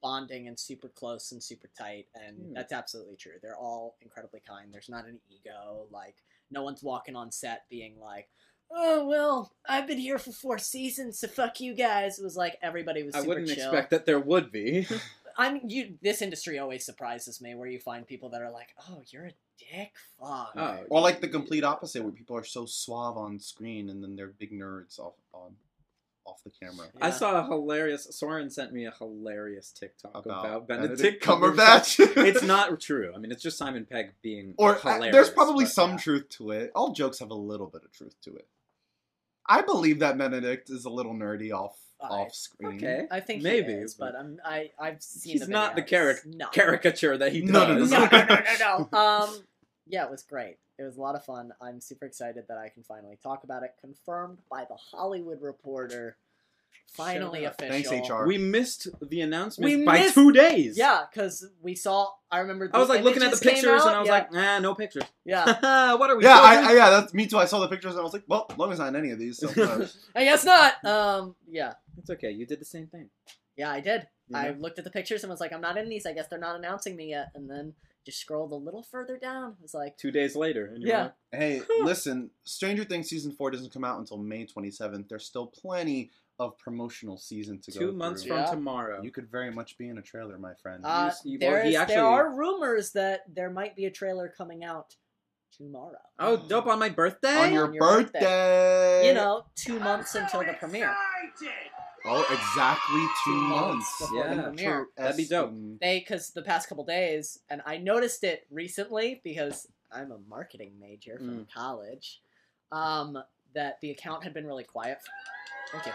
C: bonding and super close and super tight, and
B: Hmm.
C: that's absolutely true. They're all incredibly kind. There's not an ego. Like no one's walking on set being like. Oh well, I've been here for four seasons, so fuck you guys. It was like everybody was.
B: I wouldn't
C: chill.
B: expect that there would be.
C: I'm you. This industry always surprises me, where you find people that are like, "Oh, you're a dick, fuck."
B: oh,
A: Or like the complete opposite, where people are so suave on screen and then they're big nerds off on. off the camera.
B: I saw a hilarious. Soren sent me a hilarious TikTok
A: About,
B: about,
A: Benedict,
B: Benedict,
A: Cumberbatch.
B: it's not true. I mean, it's just Simon Pegg being
A: or uh,
B: hilarious.
A: there's probably
B: but
A: some
B: yeah.
A: truth to it. All jokes have a little bit of truth to it. I believe that Benedict is a little nerdy off
C: I-
A: off screen.
B: Okay,
C: I think
B: maybe,
C: he is, but
B: but-
C: I'm I I've seen.
B: He's
C: the
B: not the caric-
C: No.
B: caricature that he does.
A: No, no, no,
C: no, no, no, no, no. Um, yeah, it was great. It was a lot of fun. I'm super excited that I can finally talk about it. Confirmed by the Hollywood Reporter. Finally
B: Shut up.
C: official.
A: Thanks, HR.
B: We missed the announcement
C: We
B: by
C: missed-
B: two days.
C: Yeah, because we saw. I remember.
B: I was like looking at the
C: images came
B: pictures and I was
C: yeah,
B: like, nah, no pictures.
C: yeah.
B: what are we?
A: yeah, I,
B: children?
A: I, yeah, that's me too. I saw the pictures and I was like, well, as long as not in any of these. So, uh,
C: I guess not. Um, yeah,
B: It's okay. You did the same thing.
C: yeah, I did. I
B: Yeah.
C: looked at the pictures and was like, I'm not in these. I guess they're not announcing me yet. And then just scrolled a little further down. It was like,
B: Two days later. And you're
C: Yeah.
B: like,
A: hey, listen, Stranger Things season four doesn't come out until May 27th. There's still plenty of promotional season to go.
B: two months
A: through.
B: from
C: Yeah.
B: tomorrow.
A: You could very much be in a trailer, my friend.
C: uh,
B: you- well,
C: there's,
B: he actually-
C: there are rumors that there might be a trailer coming out tomorrow.
B: oh, dope on my birthday.
A: on your,
C: on your birthday.
A: birthday.
C: You know, two
D: I'm
C: months
D: so
C: until the premiere.
A: Oh, exactly two
C: Two months
A: months.
C: before the
B: Yeah.
C: premiere.
B: That'd be dope.
A: Interesting.
C: They, because the past couple days, and I noticed it recently because I'm a marketing major from college, um, that the account had been really quiet. Thank you.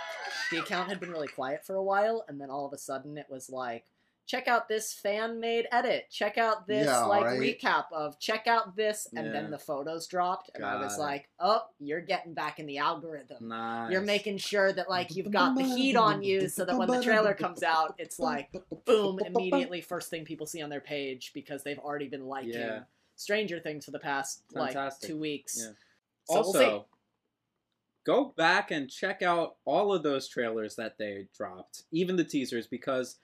C: The account had been really quiet for a while, and then all of a sudden it was like, check out this fan made edit, check out this
A: Yeah,
C: like
A: right.
C: recap of check out this, and
B: Yeah.
C: then the photos dropped, and I was
B: it.
C: like, oh, you're getting back in the algorithm.
B: Nice.
C: You're making sure that like you've got the heat on you so that when the trailer comes out, it's like boom, immediately first thing people see on their page because they've already been liking
B: Yeah.
C: Stranger Things for the past like two weeks. So we'll
B: also,
C: see.
B: Go back and check out all of those trailers that they dropped, even the teasers, because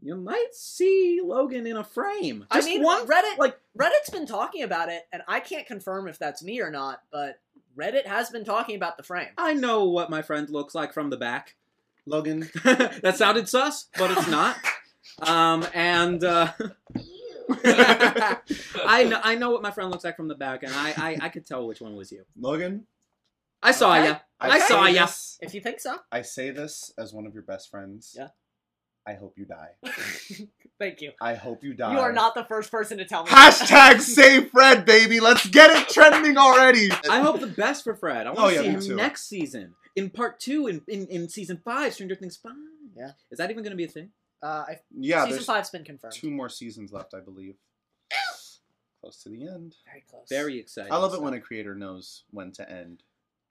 B: you might see Logan in a frame.
C: I mean,
B: one
C: Reddit
B: like
C: Reddit's been talking about it, and I can't confirm if that's me or not, but Reddit has been talking about the frame.
B: I know what my friend looks like from the back.
A: Logan.
B: that sounded sus, but it's not. Um, and uh, I know I know what my friend looks like from the back, and I I, I could tell which one was you.
A: Logan.
B: I saw
C: Okay.
B: ya. I
A: say
B: saw ya.
A: this-
C: If you think so,
A: I say this as one of your best friends.
C: Yeah.
A: I hope you die.
C: thank you.
A: I hope you die.
C: You are not the first person to tell me.
A: Hashtag save Fred, baby. Let's get it trending already.
B: I hope the best for Fred. I want to
A: Oh, yeah,
B: see him
A: too.
B: next season in part two in, in, in season five, Stranger Things five.
C: Yeah.
B: Is that even going to be a thing?
C: Uh, I,
A: Yeah,
C: season five's been confirmed.
A: two more seasons left, I believe. Close to the end.
C: Very close.
B: Very exciting.
A: I love it
B: stuff.
A: when a creator knows when to end.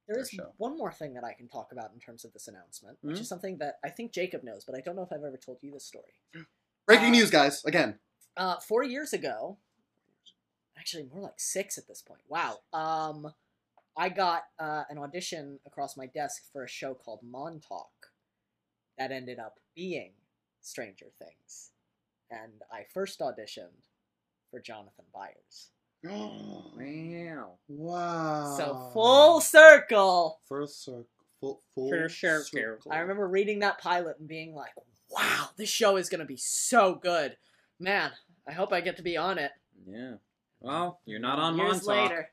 C: There is
A: show.
C: one more thing that I can talk about in terms of this announcement, which
B: Mhm.
C: is something that I think Jacob knows, but I don't know if I've ever told you this story.
A: Breaking
C: Uh,
A: news, guys. Again.
C: Uh, four years ago, actually more like six at this point. Wow. Um, I got uh, an audition across my desk for a show called Montauk that ended up being Stranger Things, and I first auditioned for Jonathan Byers.
B: Wow.
A: wow.
C: So full circle.
A: First circle. Full, full
B: Full circle.
C: I remember reading that pilot and being like, "Wow, this show is gonna be so good, man." I hope I get to be on it.
B: Yeah. Well, you're not on
C: Years
B: Montauk.
C: later.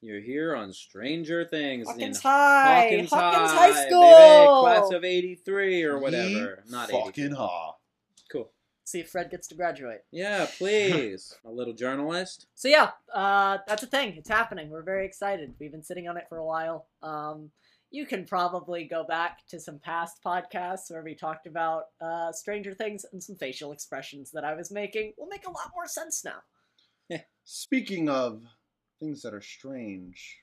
B: You're here on Stranger Things
C: Hawkins
B: in
C: High,
B: Hawkins,
C: Hawkins
B: High,
C: High School.
B: baby, class of '83 or whatever.
A: Ye
B: Not 83.
A: fucking ha.
B: Cool.
C: See if Fred gets to graduate.
B: Yeah, please. a little journalist.
C: So yeah, uh, that's a thing. It's happening. We're very excited. We've been sitting on it for a while. Um, you can probably go back to some past podcasts where we talked about uh, Stranger Things and some facial expressions that I was making will make a lot more sense now. Yeah.
A: Speaking of things that are strange,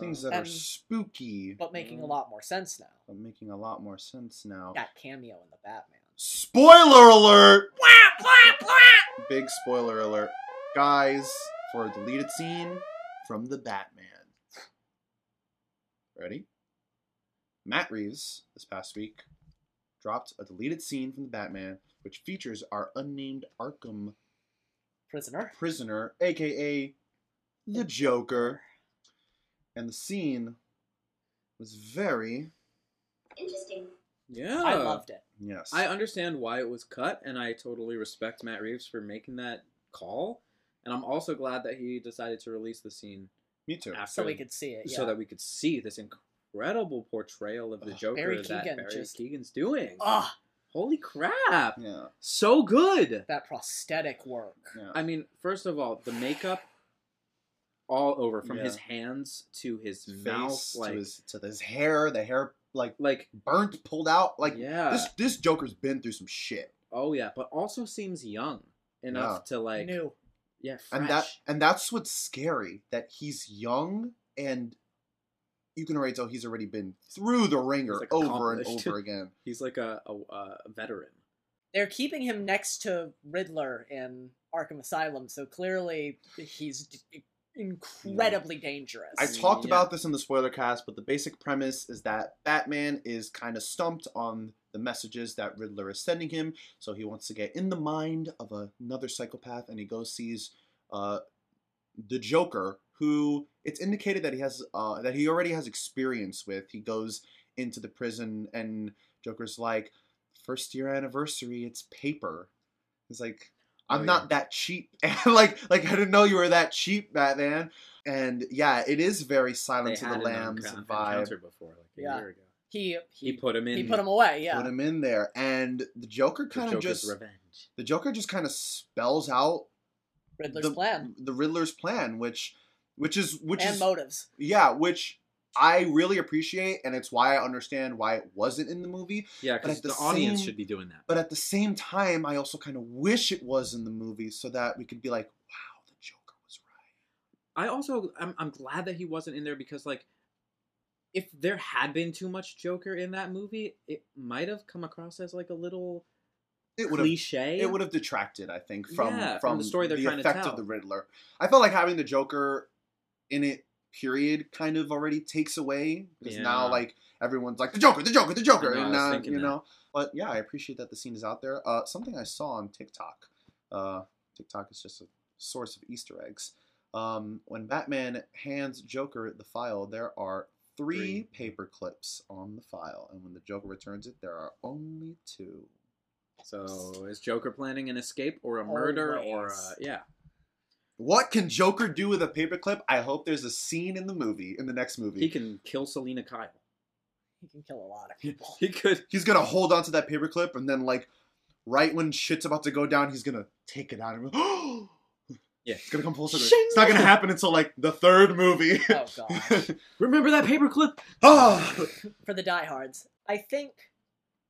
A: things that are spooky,
C: But making
B: Mm.
C: a lot more sense now.
A: but making a lot more sense now.
C: That cameo in the Batman.
A: Spoiler alert! Big spoiler alert. Guys, for a deleted scene from the Batman. Ready? Matt Reeves, this past week, dropped a deleted scene from the Batman, which features our unnamed Arkham
C: Prisoner.
A: prisoner, aka the Joker. And the scene was very
F: Interesting.
B: Yeah.
C: I loved it.
A: yes.
B: I understand why it was cut, and I totally respect Matt Reeves for making that call. And I'm also glad that he decided to release the scene
A: Me too.
B: after,
C: So we could see it. Yeah.
B: so that we could see this incredible portrayal of the
A: Ugh,
B: Joker
C: Barry
B: that
C: Keoghan
B: Barry
C: just-
B: Keoghan's doing.
C: Ugh,
B: Holy crap!
A: Yeah.
B: So good.
C: that prosthetic work.
A: yeah.
B: I mean, first of all, the makeup all over from
A: Yeah.
B: his hands to his
A: Face
B: mouth, like
A: to his to his hair, the hair like
B: like
A: burnt, pulled out. Like
B: yeah.
A: this this Joker's been through some shit.
B: oh yeah, but also seems young enough to like
C: New.
B: yeah, fresh.
A: and that and that's what's scary that he's young and you can already tell he's already been through the ringer
B: like,
A: over and over again.
B: he's like a, a, a veteran.
C: They're keeping him next to Riddler in Arkham Asylum, so clearly he's d- incredibly dangerous.
A: I talked
B: Yeah.
A: about this in the spoiler cast, but the basic premise is that Batman is kind of stumped on the messages that Riddler is sending him, so he wants to get in the mind of another psychopath, and he goes sees uh, the Joker, who it's indicated that he has uh, that he already has experience with. He goes into the prison, and Joker's like, first year anniversary, it's paper." He's like,
B: Oh,
A: I'm
B: yeah.
A: not that cheap. And like, like I didn't know you were that cheap, Batman. And yeah, it is very
B: They
A: Silence of
B: had
A: the
B: an
A: Lambs
B: encounter
A: vibe.
B: before, like a
C: Yeah.
B: year ago.
C: he
B: He,
C: he,
B: put him in.
C: he put him away. Yeah,
A: Put him in there, and the Joker
B: the
A: kind of just
B: revenge.
A: the Joker just kind of spells out
C: Riddler's
A: the
C: plan
A: the Riddler's plan, which which is which
C: and
A: is
C: motives.
A: yeah, which I really appreciate, and it's why I understand why it wasn't in the movie.
B: Yeah, because
A: the
B: the, audience should be doing that.
A: But at the same time, I also kind of wish it was in the movie so that we could be like, wow, the Joker was right.
B: I also I'm I'm glad that he wasn't in there because like if there had been too much Joker in that movie, it might have come across as like a little
A: It would have
B: cliche.
A: it would have detracted, I think, from
B: Yeah,
A: from,
B: from the story they're trying to
A: effect
B: tell.
A: of the Riddler. I felt like having the Joker in it, period, kind of already takes away because now like everyone's like the Joker, the Joker, the Joker,
B: know,
A: and
B: thinking
A: you
B: that.
A: know. But yeah, I appreciate that the scene is out there. Uh, something I saw on TikTok. Uh, TikTok is just a source of Easter eggs. Um, when Batman hands Joker the file, there are three,
B: Three.
A: paper clips on the file, and when the Joker returns it, there are only two.
B: So is Joker planning an escape or a murder or a, yeah?
A: What can Joker do with a paperclip? I hope there's a scene in the movie, in the next movie.
B: He can kill Selina Kyle.
C: He can kill a lot of people.
B: He could.
A: He's gonna hold on to that paperclip, and then like, right when shit's about to go down, he's gonna take it out and go.
B: Yeah.
A: It's gonna come full circle.
C: Shing!
A: It's not gonna happen until like the third movie.
C: Oh gosh.
B: Remember that paperclip?
A: oh,
C: for the diehards. I think,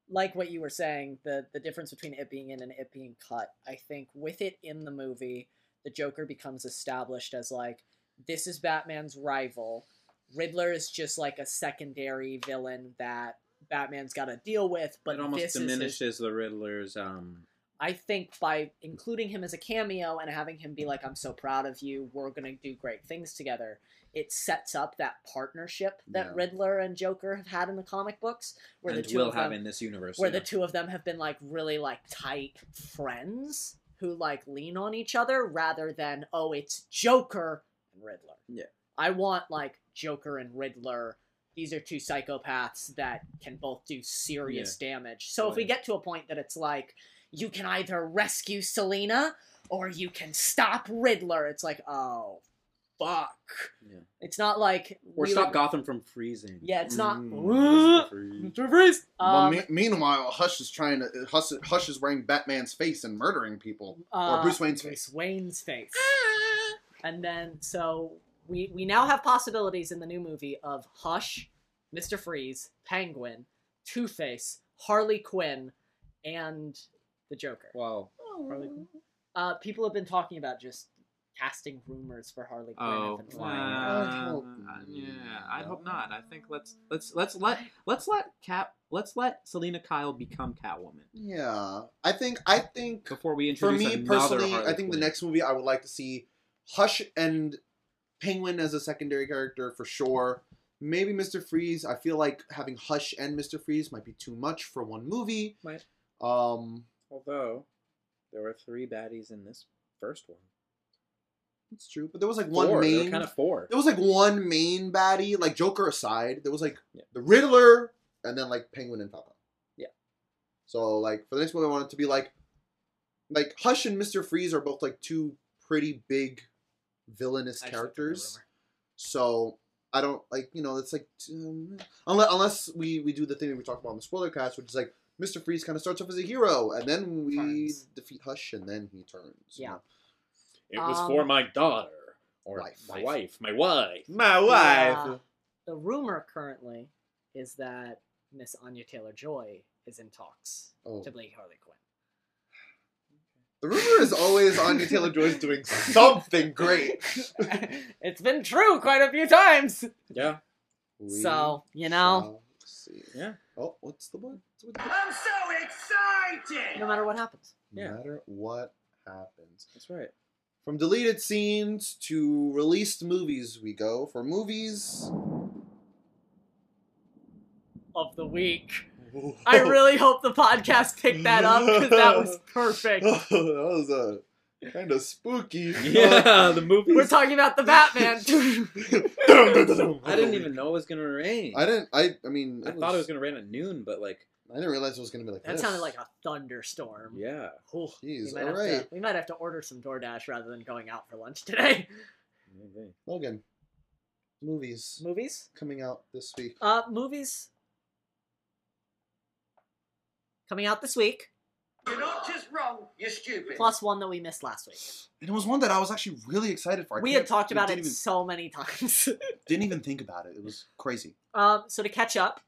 C: like what you were saying, the the difference between it being in and it being cut. I think with it in the movie, the Joker becomes established as like this is Batman's rival. Riddler is just like a secondary villain that Batman's got to deal with. But
B: it almost
C: is his-
B: diminishes the Riddler's um
C: I think by including him as a cameo and having him be like, "I'm so proud of you. We're gonna do great things together." It sets up that partnership that
A: Yeah.
C: Riddler and Joker have had in the comic books, where
B: and
C: the two
B: will
C: of
B: have in this universe.
C: where
B: yeah.
C: the two of them have been like really like tight friends who like lean on each other rather than oh it's Joker and Riddler.
B: Yeah.
C: I want like Joker and Riddler. These are two psychopaths that can both do serious damage. So if we get to a point that it's like you can either rescue Selina or you can stop Riddler, it's like oh fuck.
B: Yeah.
C: It's not like
B: or
C: we
B: stop
C: would-
B: Gotham from freezing.
C: Yeah, it's not.
A: Mm.
B: Freeze.
C: Mr. Freeze.
A: well,
C: Um,
A: me- meanwhile, Hush is trying to Hush, Hush is wearing Batman's face and murdering people,
C: uh,
A: or Bruce Wayne's
C: Bruce
A: face.
C: Wayne's face. And then so we we now have possibilities in the new movie of Hush, Mr. Freeze, Penguin, Two Face, Harley Quinn, and the Joker.
B: Well,
C: Harley Quinn. Uh, people have been talking about just casting rumors for Harley Quinn
B: oh,
C: have been flying.
A: I
B: uh,
A: hope
B: yeah. I hope not. I think let's let's let's let let's let Cap let's let Selina Kyle become Catwoman
A: Yeah, I think I think
B: before we introduce
A: for
B: me
A: personally,
B: Harley
A: I think the next movie I would like to see Hush and Penguin as a secondary character for sure. Maybe Mr. Freeze. I feel like having Hush and Mr. Freeze might be too much for one movie.
B: Might.
A: Um,
B: Although there were three baddies in this first one.
A: It's true, but there was like one
B: Four. There
A: main.
B: kind of four.
A: There was like one main baddie, like Joker aside. There was like
B: Yeah.
A: the Riddler, and then like Penguin and Falcone.
B: Yeah.
A: So like for the next movie, I want it to be like, like Hush and Mister Freeze are both like two pretty big villainous
C: I just looked up the
A: characters. So I don't like you know it's like um, unless unless we we do the thing that we talked about in the spoiler cast, which is like Mr. Freeze kind of starts off as a hero and then we
C: Turns.
A: defeat Hush and then he turns. you
C: Yeah.
A: know.
B: It was
C: Um,
B: for my daughter or
A: Wife.
B: my wife, my wife.
A: My
C: wife. The rumor currently is that Miss Anya Taylor Joy is in talks
A: Oh.
C: to play Harley Quinn.
A: The rumor is always Anya Taylor Joy's doing something great.
C: it's been true quite a few times.
B: Yeah,
A: We
C: so, you know,
A: see.
B: yeah.
A: Oh, what's the one?
D: I'm so excited!
C: no matter what happens.
A: No
B: Yeah.
A: matter what happens.
B: That's right.
A: From deleted scenes to released movies, we go. For movies,
C: Of the week. I really hope the podcast picked that up because that was perfect.
A: that was uh, kind of spooky.
B: Yeah, the movie.
C: We're talking about the Batman.
B: I didn't even know it was gonna rain.
A: I didn't. I. I mean,
B: I thought it was gonna rain at noon, but like,
A: I didn't realize it was gonna be like
C: that
A: this.
C: sounded like a thunderstorm.
B: yeah.
C: Ooh,
A: Jeez,
C: we, might have to, we might have to order some DoorDash rather than going out for lunch today. Maybe.
A: Logan, movies
C: Movies?
A: coming out this week.
C: Uh, movies coming out this week,
D: You're not just wrong, you're stupid.
C: plus one that we missed last week.
A: And it was one that I was actually really excited for. I
C: we had talked about it
A: Even,
C: so many times.
A: didn't even think about it. It was crazy.
C: um, so to catch up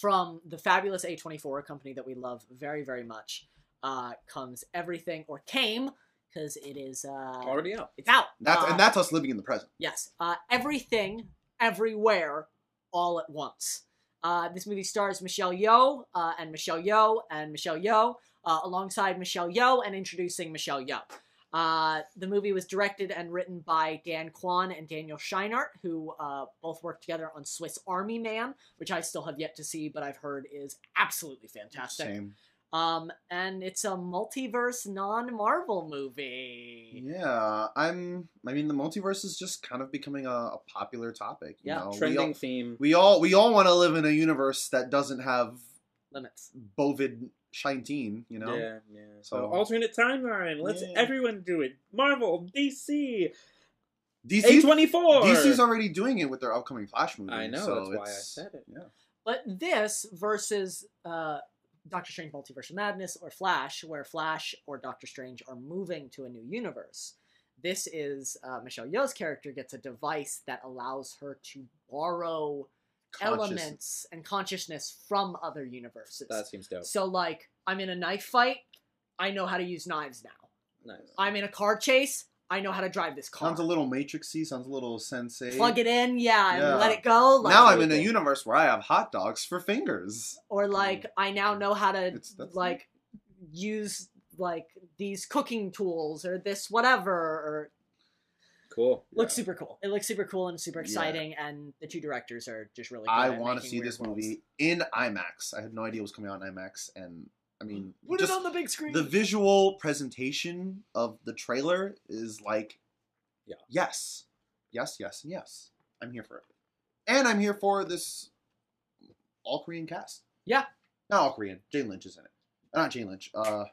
C: from the fabulous A24, a company that we love very, very much, uh, comes everything or came because it is uh,
B: Already out.
C: it's out.
A: That's
C: Uh,
A: and that's us living in the present.
C: Yes. Uh, everything, everywhere, all at once. Uh, this movie stars Michelle Yeoh uh, and Michelle Yeoh and Michelle Yeoh uh, alongside Michelle Yeoh and introducing Michelle Yeoh. Uh, the movie was directed and written by Dan Kwan and Daniel Scheinert, who uh, both worked together on Swiss Army Man, which I still have yet to see, but I've heard is absolutely fantastic.
A: Same.
C: Um, and it's a multiverse non-Marvel movie.
A: Yeah, I'm. I mean, the multiverse is just kind of becoming a, a popular topic. You
C: Yeah.
A: know?
B: Trending
A: We all,
B: theme.
A: we all we all want to live in a universe that doesn't have
C: Limits.
A: Bovid Shine You know.
B: Yeah, yeah. So,
A: So-
B: alternate timeline. Let's
A: Yeah.
B: everyone do it. Marvel, DC,
A: DC.
B: A twenty four.
A: DC's already doing it with their upcoming Flash movie.
B: I know,
A: So
B: that's why I said it.
A: Yeah.
C: But this versus uh, Doctor Strange Multiverse of Madness or Flash, where Flash or Doctor Strange are moving to a new universe. This is uh, Michelle Yeoh's character gets a device that allows her to borrow
A: Conscious-
C: elements and consciousness from other universes.
B: That seems dope.
C: So, like, I'm in a knife fight, I know how to use knives now.
B: Nice.
C: I'm in a car chase, I know how to drive this car.
A: Sounds a little Matrixy. Sounds a little Sense8.
C: Plug it in, yeah,
A: Yeah.
C: and let it go. Like,
A: now I'm in a universe where I have hot dogs for fingers.
C: or like I now know how to
A: It's- that's-
C: like use like these cooking tools or this whatever or
B: Cool.
C: looks
A: Yeah.
C: super cool. It looks super cool and super
A: Yeah.
C: exciting and the two directors are just really good
A: I want to see this
C: worlds.
A: movie in IMAX. I had no idea it was coming out in IMAX, and I mean,
C: Put
A: just
C: it on the big screen.
A: the visual presentation of the trailer is like,
B: Yeah.
A: yes, yes, yes, and yes. I'm here for it, and I'm here for this all Korean cast.
C: Yeah.
A: not all Korean. Jane Lynch is in it. Not Jane Lynch. Uh,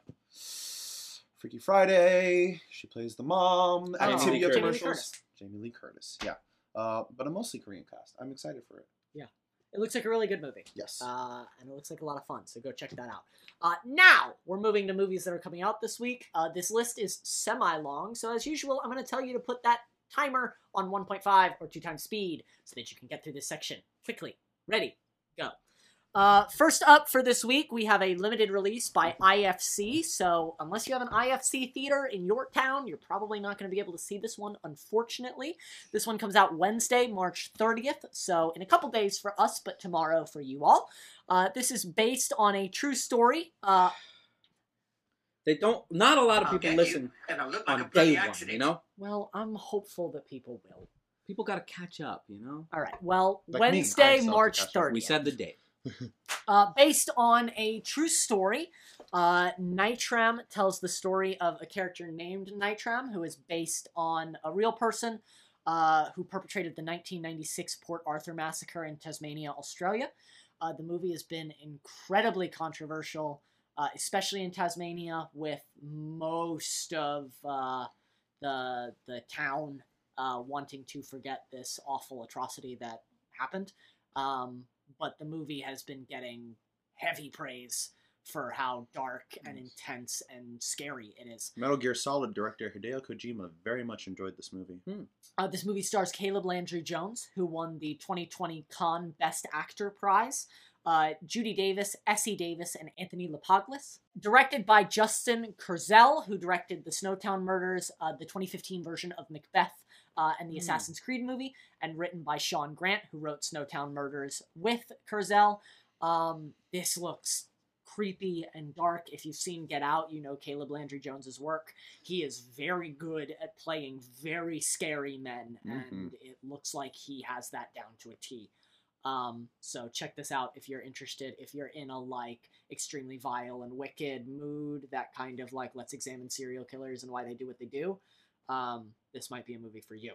A: Freaky Friday. She plays the mom.
C: Oh,
A: Activia
B: Jamie Lee
A: commercials. Jamie Lee Curtis. Yeah. Uh, but a mostly Korean cast. I'm excited for it. Yeah.
C: It looks like a really good movie.
A: Yes.
C: Uh, and it looks like a lot of fun, so go check that out. Uh, now, we're moving to movies that are coming out this week. Uh, this list is semi long, so as usual, I'm going to tell you to put that timer on 1.5 or 2 times speed so that you can get through this section quickly. Ready, go. Uh, first up for this week, we have a limited release by IFC. So, unless you have an IFC theater in your town, you're probably not going to be able to see this one, unfortunately. This one comes out Wednesday, March 30th, so in a couple days for us, but tomorrow for you all. Uh, this is based on a true story. Uh,
B: They don't. Not a lot of
D: I'll
B: people listen
D: you, and I'll look like a
B: on
D: bloody
B: day one.
D: accident.
B: You know,
C: well, I'm hopeful that people will.
B: people got to catch up. You know,
C: All right. Well,
A: Like
C: Wednesday,
A: still have to
C: March 30th.
B: we said the date.
C: Uh, based on a true story, uh, Nitram tells the story of a character named Nitram, who is based on a real person uh, who perpetrated the 1996 Port Arthur massacre in Tasmania, Australia. Uh, the movie has been incredibly controversial, uh, especially in Tasmania, with most of uh, the the town uh, wanting to forget this awful atrocity that happened. Um, but the movie has been getting heavy praise for how dark and intense and scary it is.
E: Metal Gear Solid director Hideo Kojima very much enjoyed this movie.
C: Uh, this movie stars Caleb Landry Jones, who won the 2020 Cannes Best Actor prize. Uh, Judy Davis, Essie Davis, and Anthony Lapaglis. Directed by Justin Kurzel, who directed the Snowtown Murders, uh, the 2015 version of Macbeth, uh, and the
B: Hmm.
C: Assassin's Creed movie, and written by Shaun Grant, who wrote Snowtown Murders with Kurzel. Um, this looks creepy and dark. If you've seen Get Out, you know Caleb Landry Jones's work. He is very good at playing very scary men, and it looks like he has that down to a T. Um, so check this out if you're interested. If you're in a like extremely vile and wicked mood, that kind of like let's examine serial killers and why they do what they do. Um, this might be a movie for you.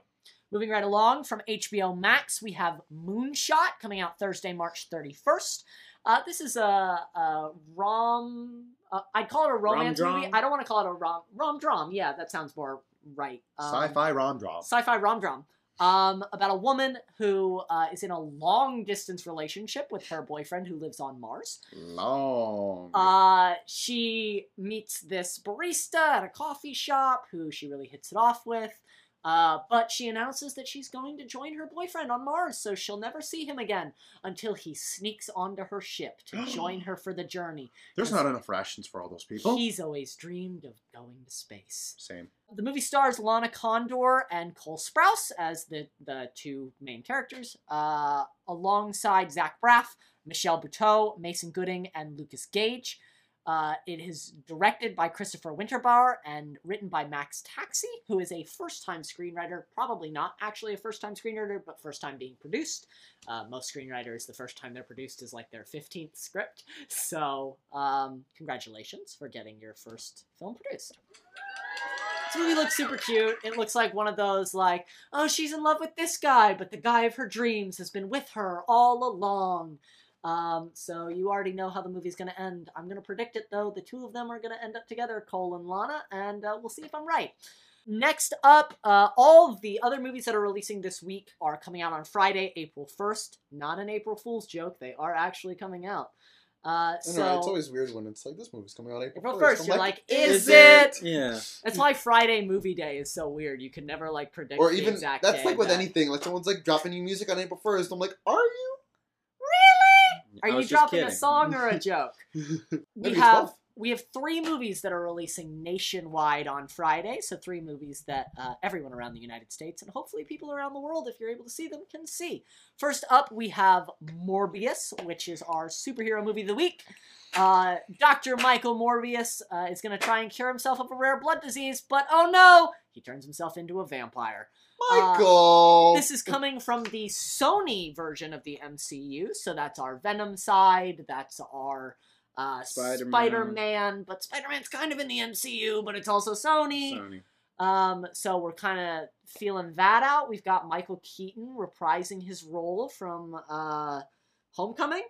C: Moving right along from HBO Max, we have Moonshot coming out Thursday, March 31st. Uh, this is a, a rom. Uh, I'd call it a romance
B: Rom-drom?
C: movie. I don't want to call it a rom rom dram. Yeah, that sounds more right. Um,
E: Sci-fi rom dram.
C: sci-fi rom dram um, about a woman who uh, is in a long distance relationship with her boyfriend who lives on Mars.
E: Long.
C: Uh, she meets this barista at a coffee shop who she really hits it off with. Uh, but she announces that she's going to join her boyfriend on Mars, so she'll never see him again until he sneaks onto her ship to join her for the journey.
E: There's not enough rations for all those people.
C: He's always dreamed of going to space.
E: Same.
C: The movie stars Lana Condor and Cole Sprouse as the, the two main characters, uh, alongside Zach Braff, Michelle Buteau, Mason Gooding, and Lucas Gage. Uh, it is directed by Christopher Winterbauer and written by Max Taxe, who is a first time screenwriter. Probably not actually a first time screenwriter, but first time being produced. Uh, most screenwriters, the first time they're produced is like their 15th script. So, um, congratulations for getting your first film produced. This movie looks super cute. It looks like one of those like, oh, she's in love with this guy, but the guy of her dreams has been with her all along. Um, so you already know how the movie's gonna end. I'm gonna predict it though. The two of them are gonna end up together, Cole and Lana, and uh, we'll see if I'm right. Next up, uh, all of the other movies that are releasing this week are coming out on Friday, April 1st. Not an April Fool's joke. They are actually coming out. Uh,
E: I know,
C: so
E: it's always weird when it's like this movie's coming out April,
C: April
E: 1st.
C: 1st,
E: I'm
C: you're like,
E: is
C: is it?
B: Yeah.
C: That's why Friday movie day is so weird. You can never like predict
E: Or
C: the
E: even
C: exact
E: that's
C: day
E: like with
C: that-
E: anything. Like someone's like dropping new music on April 1st. I'm like, are you?
C: Are you dropping a song or a joke? we have we have three movies that are releasing nationwide on Friday. So three movies that uh, everyone around the United States and hopefully people around the world, if you're able to see them, can see. First up, we have Morbius, which is our superhero movie of the week. Uh, Dr. Michael Morbius uh, is going to try and cure himself of a rare blood disease, but oh no, he turns himself into a vampire.
E: Michael.
C: This is coming from the Sony version of the MCU, so that's our Venom side, that's our uh,
B: Spider-Man.
C: Spider-Man, but Spider-Man's kind of in the MCU, but it's also Sony.
B: Sony.
C: Um, so we're kind of feeling that out. We've got Michael Keaton reprising his role from uh, Homecoming.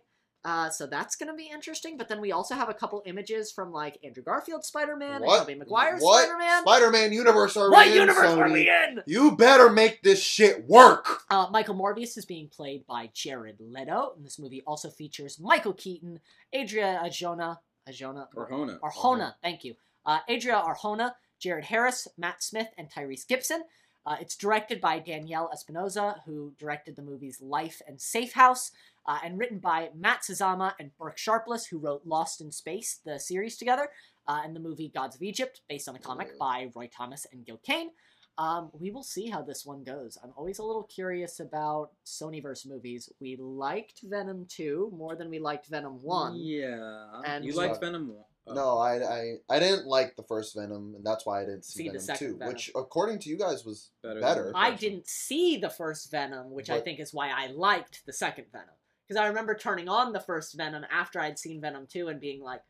C: Uh, so that's going to be interesting. But then we also have a couple images from like Andrew Garfield Spider-Man and
E: What?
C: Tobey Maguire's
E: What?
C: Spider-Man.
E: Spider-Man universe are
C: What
E: we in,
C: universe
E: Sony?
C: are we in?
E: You better make this shit work.
C: Uh, Michael Morbius is being played by Jared Leto, and this movie also features Michael Keaton, Adria Arjona, Arjona,
B: Arjona.
C: Arjona, thank you, uh, Adria Arjona, Jared Harris, Matt Smith, and Tyrese Gibson. Uh, it's directed by Daniel Espinosa, who directed the movies Life and Safe House, uh, and written by Matt Sazama and Burke Sharpless, who wrote Lost in Space, the series together, uh, and the movie Gods of Egypt, based on a comic by Roy Thomas and Gil Kane. Um, we will see how this one goes. I'm always a little curious about Sonyverse movies. We liked Venom 2 more than we liked Venom 1.
B: Yeah.
C: And-
B: you liked Venom 1? Oh.
E: No, I, I I didn't like the first Venom, and that's why I didn't see,
C: See
E: Venom 2,
C: Venom.
E: which according to you guys was
B: Better
E: better.
C: I didn't see the first Venom, which I think is why I liked the second Venom. Because I remember turning on the first Venom after I'd seen Venom 2 and being like,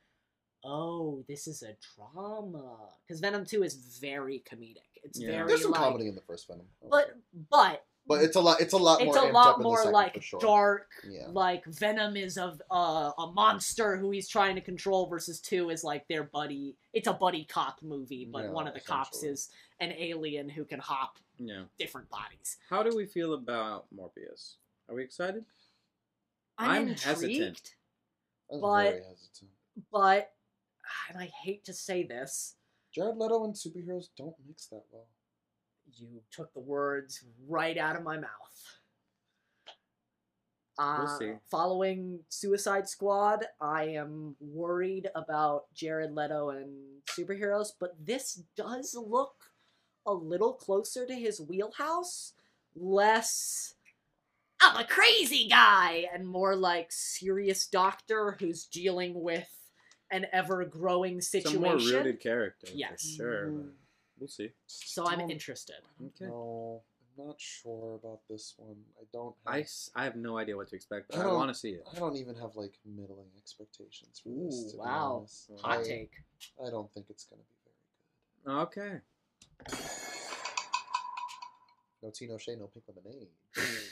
C: oh, this is a drama. Because Venom 2 is very comedic. It's
B: Yeah.
C: very
E: There's some
C: like,
E: comedy in the first Venom.
C: But but
E: But it's a lot. It's a lot
C: it's
E: more.
C: a lot more
E: second,
C: like
E: sure.
C: dark
E: Yeah.
C: like venom is of uh, a monster who he's trying to control versus two is like their buddy it's a buddy cop movie but
E: Yeah,
C: one of the cops is an alien who can hop
B: Yeah.
C: different bodies
B: How do we feel about Morbius? Are we excited?
C: I'm,
B: I'm
C: intrigued
B: hesitant.
E: I'm
C: but-
E: very hesitant.
C: but and i hate to say this
E: Jared Leto and superheroes don't mix that well.
C: you took the words right out of my mouth uh,
B: We'll see.
C: Following Suicide Squad, I am worried about Jared Leto and superheroes, but this does look a little closer to his wheelhouse. Less, I'm a crazy guy, and more like serious doctor who's dealing with an ever growing
B: situation. a
C: situation.
B: more rooted character.
C: Yes.
B: For sure. but We'll see.
C: So I'm
E: Don't-
C: interested.
B: Okay.
E: No, I'm not sure about this one. I don't. Have,
B: I, s- I have no idea what to expect, but
E: I
B: I,
E: don't-
B: want to see it.
E: I don't even have like middling expectations for this.
C: Ooh,
E: To
C: wow.
E: Be honest.
C: Hot
E: I,
C: take.
E: I don't think it's gonna be very good.
B: Okay.
E: good. No tea, no shade, no pink lemonade.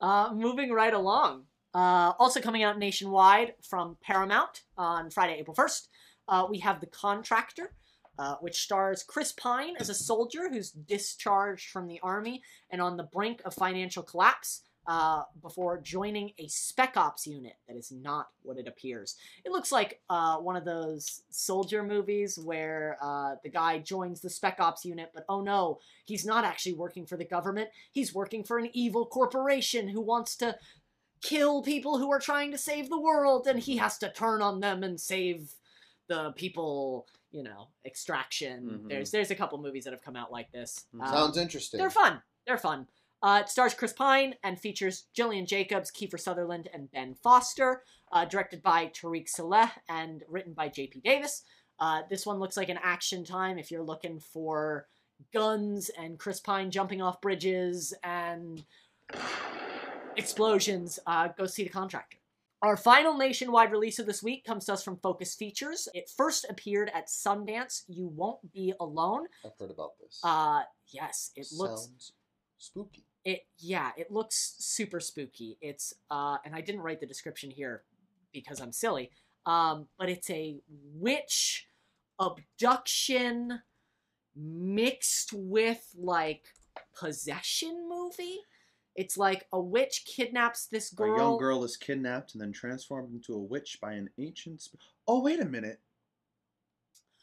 C: Uh, moving right along. Uh, also coming out nationwide from Paramount on Friday, April 1st, uh, we have The Contractor, uh, which stars Chris Pine as a soldier who's discharged from the army and on the brink of financial collapse uh, before joining a spec ops unit that is not what it appears. It looks like uh, one of those soldier movies where uh, the guy joins the spec ops unit, but oh no, he's not actually working for the government. He's working for an evil corporation who wants to kill people who are trying to save the world, and he has to turn on them and save the people. You know, extraction.
B: Mhm.
C: There's there's a couple movies that have come out like this.
B: Mhm.
C: Um,
E: Sounds interesting.
C: they're fun. They're fun. Uh, it stars Chris Pine and features Gillian Jacobs, Kiefer Sutherland, and Ben Foster. Uh, directed by Tarik Saleh and written by J.P. Davis. Uh, this one looks like an action time if you're looking for guns and Chris Pine jumping off bridges and explosions. Uh, go see the contractor. Our final nationwide release of this week comes to us from Focus Features. It first appeared at Sundance. You won't be alone.
E: I've heard about this.
C: Uh, yes, it looks
E: Sounds spooky.
C: it yeah it looks super spooky it's uh and i didn't write the description here because i'm silly um but it's a witch abduction mixed with like possession movie it's like a witch kidnaps this girl.
A: A young girl is kidnapped and then transformed into a witch by an ancient. Sp- oh, wait a minute.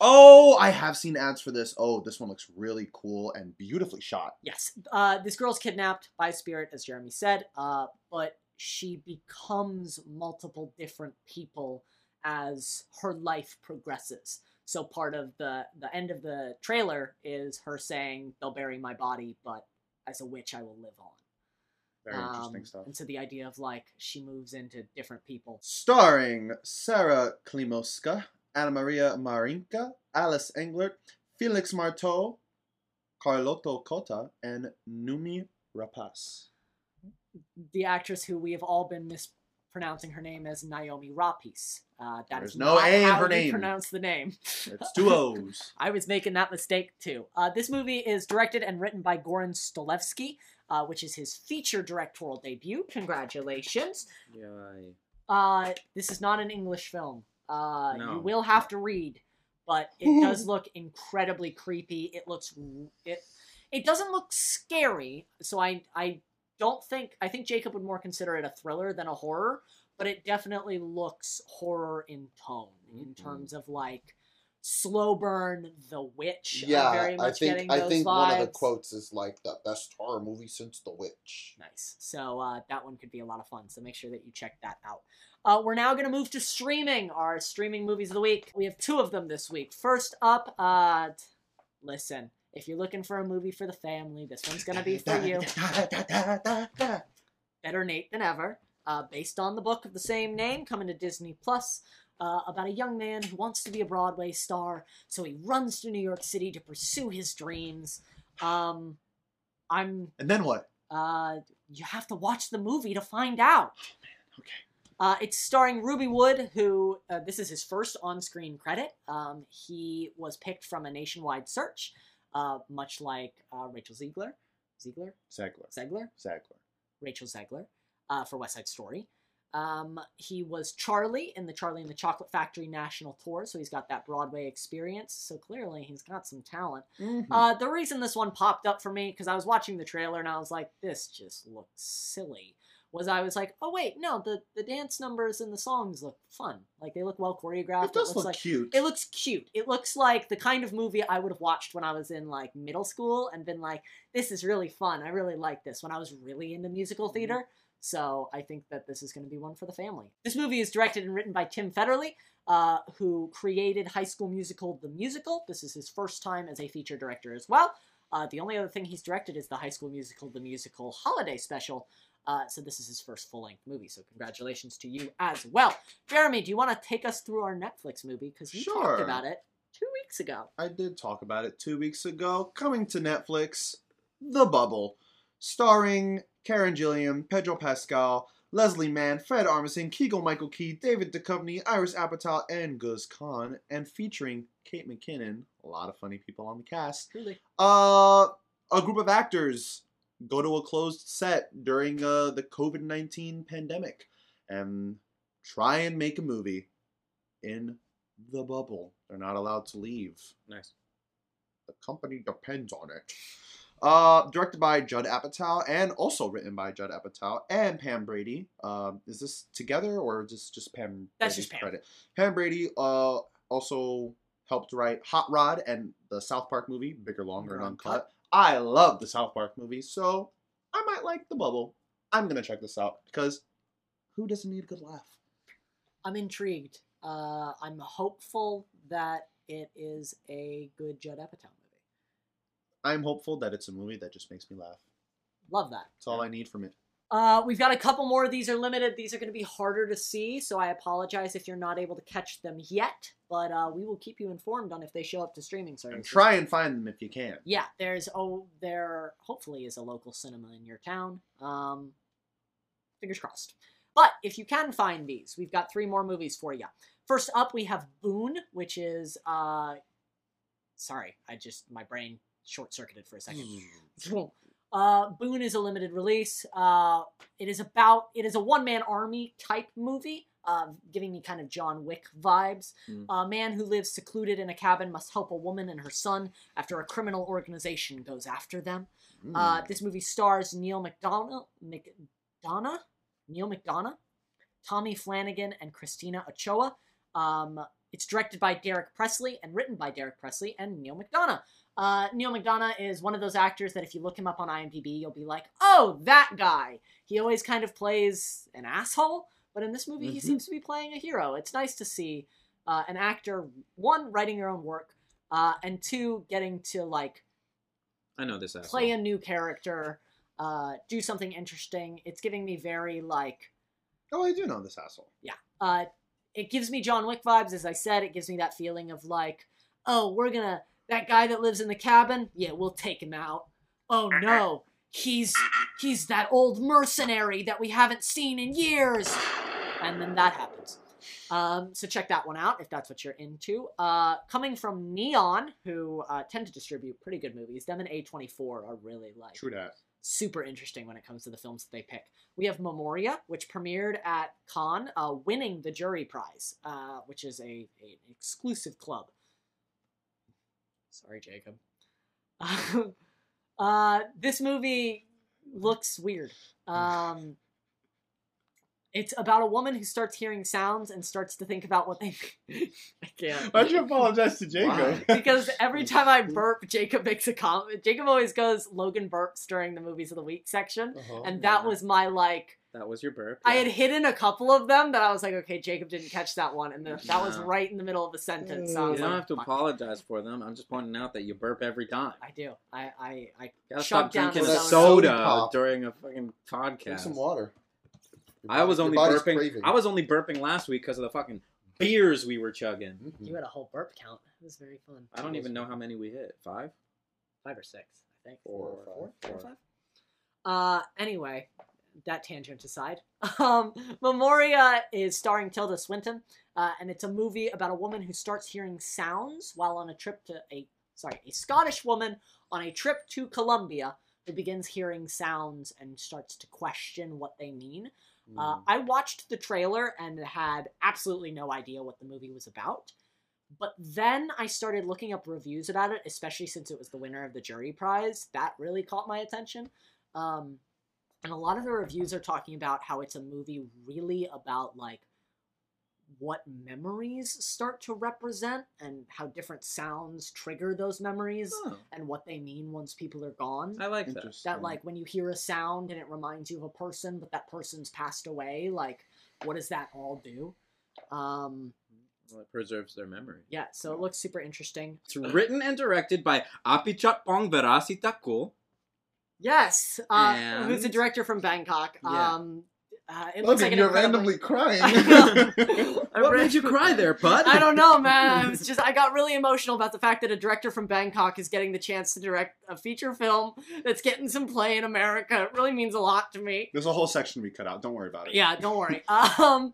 A: Oh, I have seen ads for this. Oh, this one looks really cool and beautifully shot.
C: Yes. Uh, this girl's kidnapped by spirit, as Jeremy said, uh, but she becomes multiple different people as her life progresses. So part of the the end of the trailer is her saying, "They'll bury my body, but as a witch, I will live on."
A: Very interesting
C: Um,
A: stuff.
C: And so the idea of like she moves into different people.
A: Starring Sara Klimoska, Anamaria Marinca, Alice Englert, Felix Marteau, Carloto Cotta, and Noomi Rapace.
C: The actress who we have all been mispronouncing her name as Naomi Rapis. Uh, that
A: There's
C: is
A: no
C: not
A: A in
C: how
A: her
C: you
A: name.
C: pronounce the name.
A: It's two O's.
C: I was making that mistake too. Uh, this movie is directed and written by Goran Stolevski, uh, which is his feature directorial debut. Congratulations.
B: Yeah.
C: Uh, this is not an English film. Uh,
B: No.
C: You will have to read, but it does look incredibly creepy. It looks it it doesn't look scary, so I I don't think I think Jacob would more consider it a thriller than a horror, but it definitely looks horror in tone in
E: Mhm.
C: terms of like slow burn, The Witch. I'm
E: Yeah,
C: very
E: I think I think
C: vibes.
E: one of the quotes is like the best horror movie since The Witch.
C: Nice. So uh, that one could be a lot of fun. So make sure that you check that out. Uh, we're now going to move to streaming, our streaming movies of the week. We have two of them this week. First up, uh, listen, if you're looking for a movie for the family, this one's going to be for you. Better Nate than ever. Uh, based on the book of the same name, coming to Disney Plus. Uh, about a young man who wants to be a Broadway star, so he runs to New York City to pursue his dreams. Um, I'm
A: And then what?
C: uh, you have to watch the movie to find out.
A: Okay.
C: Uh, it's starring Rueby Wood, who uh, this is his first on-screen credit. Um, he was picked from a nationwide search, uh, much like uh, Rachel Ziegler. Ziegler,
A: Zegler.
C: Zegler,
A: Zegler.
C: Rachel Zegler, uh, for West Side Story. Um, he was Charlie in the Charlie and the Chocolate Factory national tour, so he's got that Broadway experience. So clearly, he's got some talent.
A: Mhm.
C: Uh, the reason this one popped up for me because I was watching the trailer and I was like, "This just looks silly." Was I was like, "Oh wait, no the the dance numbers and the songs look fun. Like they look well choreographed.
A: it does
C: looks
A: look
C: like
A: cute.
C: it looks cute. It looks like the kind of movie I would have watched when I was in like middle school and been like, "This is really fun. I really like this." When I was really into musical
A: Mm-hmm.
C: theater. So I think that this is going to be one for the family. This movie is directed and written by Tim Federle, uh, who created High School Musical: The Musical. This is his first time as a feature director as well. Uh, the only other thing he's directed is the High School Musical: The Musical Holiday Special. Uh, so this is his first full-length movie. So congratulations to you as well, Jeremy. Do you want to take us through our Netflix movie because you
A: Sure.
C: talked about it two weeks ago?
A: I did talk about it two weeks ago. Coming to Netflix, The Bubble, starring Karen Gillan, Pedro Pascal, Leslie Mann, Fred Armisen, Keegan Michael Key, David Duchovny, Iris Apatow, and Guz Khan, and featuring Kate McKinnon. A lot of funny people on the cast.
C: Truly.
A: Uh, a group of actors go to a closed set during uh, the COVID 19 pandemic and try and make a movie in the bubble. They're not allowed to leave.
B: Nice.
A: The company depends on it. Uh, directed by Judd Apatow and also written by Judd Apatow and Pam Brady. Um, is this together or just just Pam?
C: That's
A: Brady's
C: just Pam.
A: Credit? Pam Brady uh, also helped write Hot Rod and the South Park movie Bigger, Longer, and Uncut.
C: Uncut.
A: I love the South Park movie, so I might like The Bubble. I'm gonna check this out because who doesn't need a good laugh?
C: I'm intrigued. Uh, I'm hopeful that it is a good Judd Apatow movie.
A: I'm hopeful that it's a movie that just makes me laugh.
C: Love that.
A: That's all I need from it.
C: Uh, we've got a couple more. These are limited. These are going to be harder to see, so I apologize if you're not able to catch them yet. But uh, we will keep you informed on if they show up to streaming services.
A: And try and find them if you can.
C: Yeah, there's oh, there hopefully is a local cinema in your town. Um, fingers crossed. But if you can find these, we've got three more movies for you. First up, we have Boone, which is uh, sorry, I just my brain short circuited for a second. Uh, Boone is a limited release. Uh, it is about it is a one man army type movie, uh, giving me kind of John Wick vibes.
B: Mm.
C: A man who lives secluded in a cabin must help a woman and her son after a criminal organization goes after them.
A: Hmm.
C: Uh, this movie stars Neil McDonough, McDonough, Neil McDonough, Tommy Flanagan, and Christina Ochoa. Um, it's directed by Derek Presley and written by Derek Presley and Neil McDonough. Uh, Neil McDonough is one of those actors that if you look him up on IMDb, you'll be like, oh, that guy. He always kind of plays an asshole, but in this movie, he
B: Mhm.
C: seems to be playing a hero. It's nice to see uh, an actor, one, writing their own work, uh, and two, getting to, like,
B: I know this asshole.
C: play a new character, uh, do something interesting. It's giving me very, like,
A: oh, I do know this asshole. Yeah.
C: Uh, it gives me John Wick vibes. As I said, it gives me that feeling of like, oh, we're gonna that guy that lives in the cabin. Yeah, we'll take him out. Oh no, he's he's that old mercenary that we haven't seen in years. And then that happens. Um, so check that one out if that's what you're into. Uh, coming from Neon, who uh, tend to distribute pretty good movies, them and A24 are really like
A: True that.
C: super interesting when it comes to the films that they pick. We have Memoria, which premiered at Cannes, uh, winning the jury prize, uh, which is a, a an exclusive club. Sorry, Jacob. uh, this movie looks weird. Um, it's about a woman who starts hearing sounds and starts to think about what they. I can't
A: Why'd you apologize to Jacob?
C: because every time I burp, Jacob makes a comment. Jacob always goes Logan burps during the movies of the week section,
A: Uh-huh.
C: and that
B: yeah.
C: was my like.
B: That was your burp.
C: I had hidden a couple of them that I was like, okay, Jacob didn't catch that one, and the, that was
B: No.
C: right in the middle of the sentence. So I
B: You
C: was
B: don't
C: like,
B: have to
C: "Fuck."
B: apologize for them. I'm just pointing out that you burp every time.
C: I do. I I I
B: Gotta
C: Chug
B: stop
C: down
B: drinking
C: the
B: a
C: soda.
B: soda
A: Soda pop.
B: during a fucking
G: Drink
B: podcast.
G: some water. Your
B: I was
G: body-
B: only
G: body's
B: burping.
G: craving.
B: I was only burping last week because of the fucking beers we were chugging.
G: Mhm.
C: you had a whole burp count. It was very fun.
B: I don't even know how many we hit. Five.
C: five or six, I think.
B: Four,
C: Four,
B: four,
C: four or
B: four.
C: five. Uh, anyway, that tangent aside, um, Memoria is starring Tilda Swinton, uh, and it's a movie about a woman who starts hearing sounds while on a trip to a sorry a Scottish woman on a trip to Colombia it begins hearing sounds and starts to question what they mean.
B: Hmm.
C: Uh, I watched the trailer and had absolutely no idea what the movie was about. But then I started looking up reviews about it, especially since it was the winner of the jury prize. That really caught my attention. Um, and a lot of the reviews are talking about how it's a movie really about like what memories start to represent and how different sounds trigger those memories
B: Oh,
C: and what they mean once people are gone
B: I like that.
C: That like when you hear a sound and it reminds you of a person but that person's passed away like what does that all do um
B: Well, it preserves their memory.
C: yeah so it looks super interesting
B: It's written and directed by Apichatpong Weerasethakul.
C: Yes uh who's the director from bangkok
B: Yeah.
C: um uh, it looks like
E: Logan,
C: an
E: you're
C: incredibly-
E: randomly crying.
C: I
B: What made you cry there, bud?
C: I don't know, man. It's just I got really emotional about the fact that a director from Bangkok is getting the chance to direct a feature film that's getting some play in America. It really means a lot to me.
E: There's a whole section we cut out. Don't worry about it.
C: Yeah, don't worry. Um,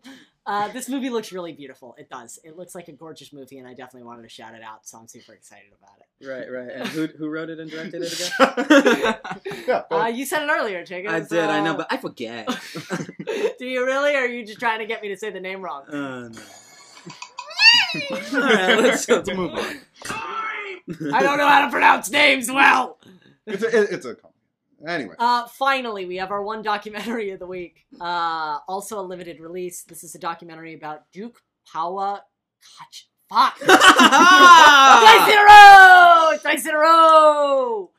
C: uh, this movie looks really beautiful. It does. It looks like a gorgeous movie, and I definitely wanted to shout it out. So I'm super excited about it.
B: Right, right. And who who wrote it and directed it again?
E: yeah.
C: Uh, you said it earlier, Jacob.
B: I did, I know, but I forget.
C: do you really, or are you just trying to get me to say the name wrong?
B: Uh, no. All right, let's, let's move on.
C: I don't know how to pronounce names well.
E: It's a, it's a compliment. Anyway.
C: Uh, finally, we have our one documentary of the week. Uh, also a limited release. This is a documentary about Duke Pawa. Kach- Fuck. Twice in a row. Twice in a row.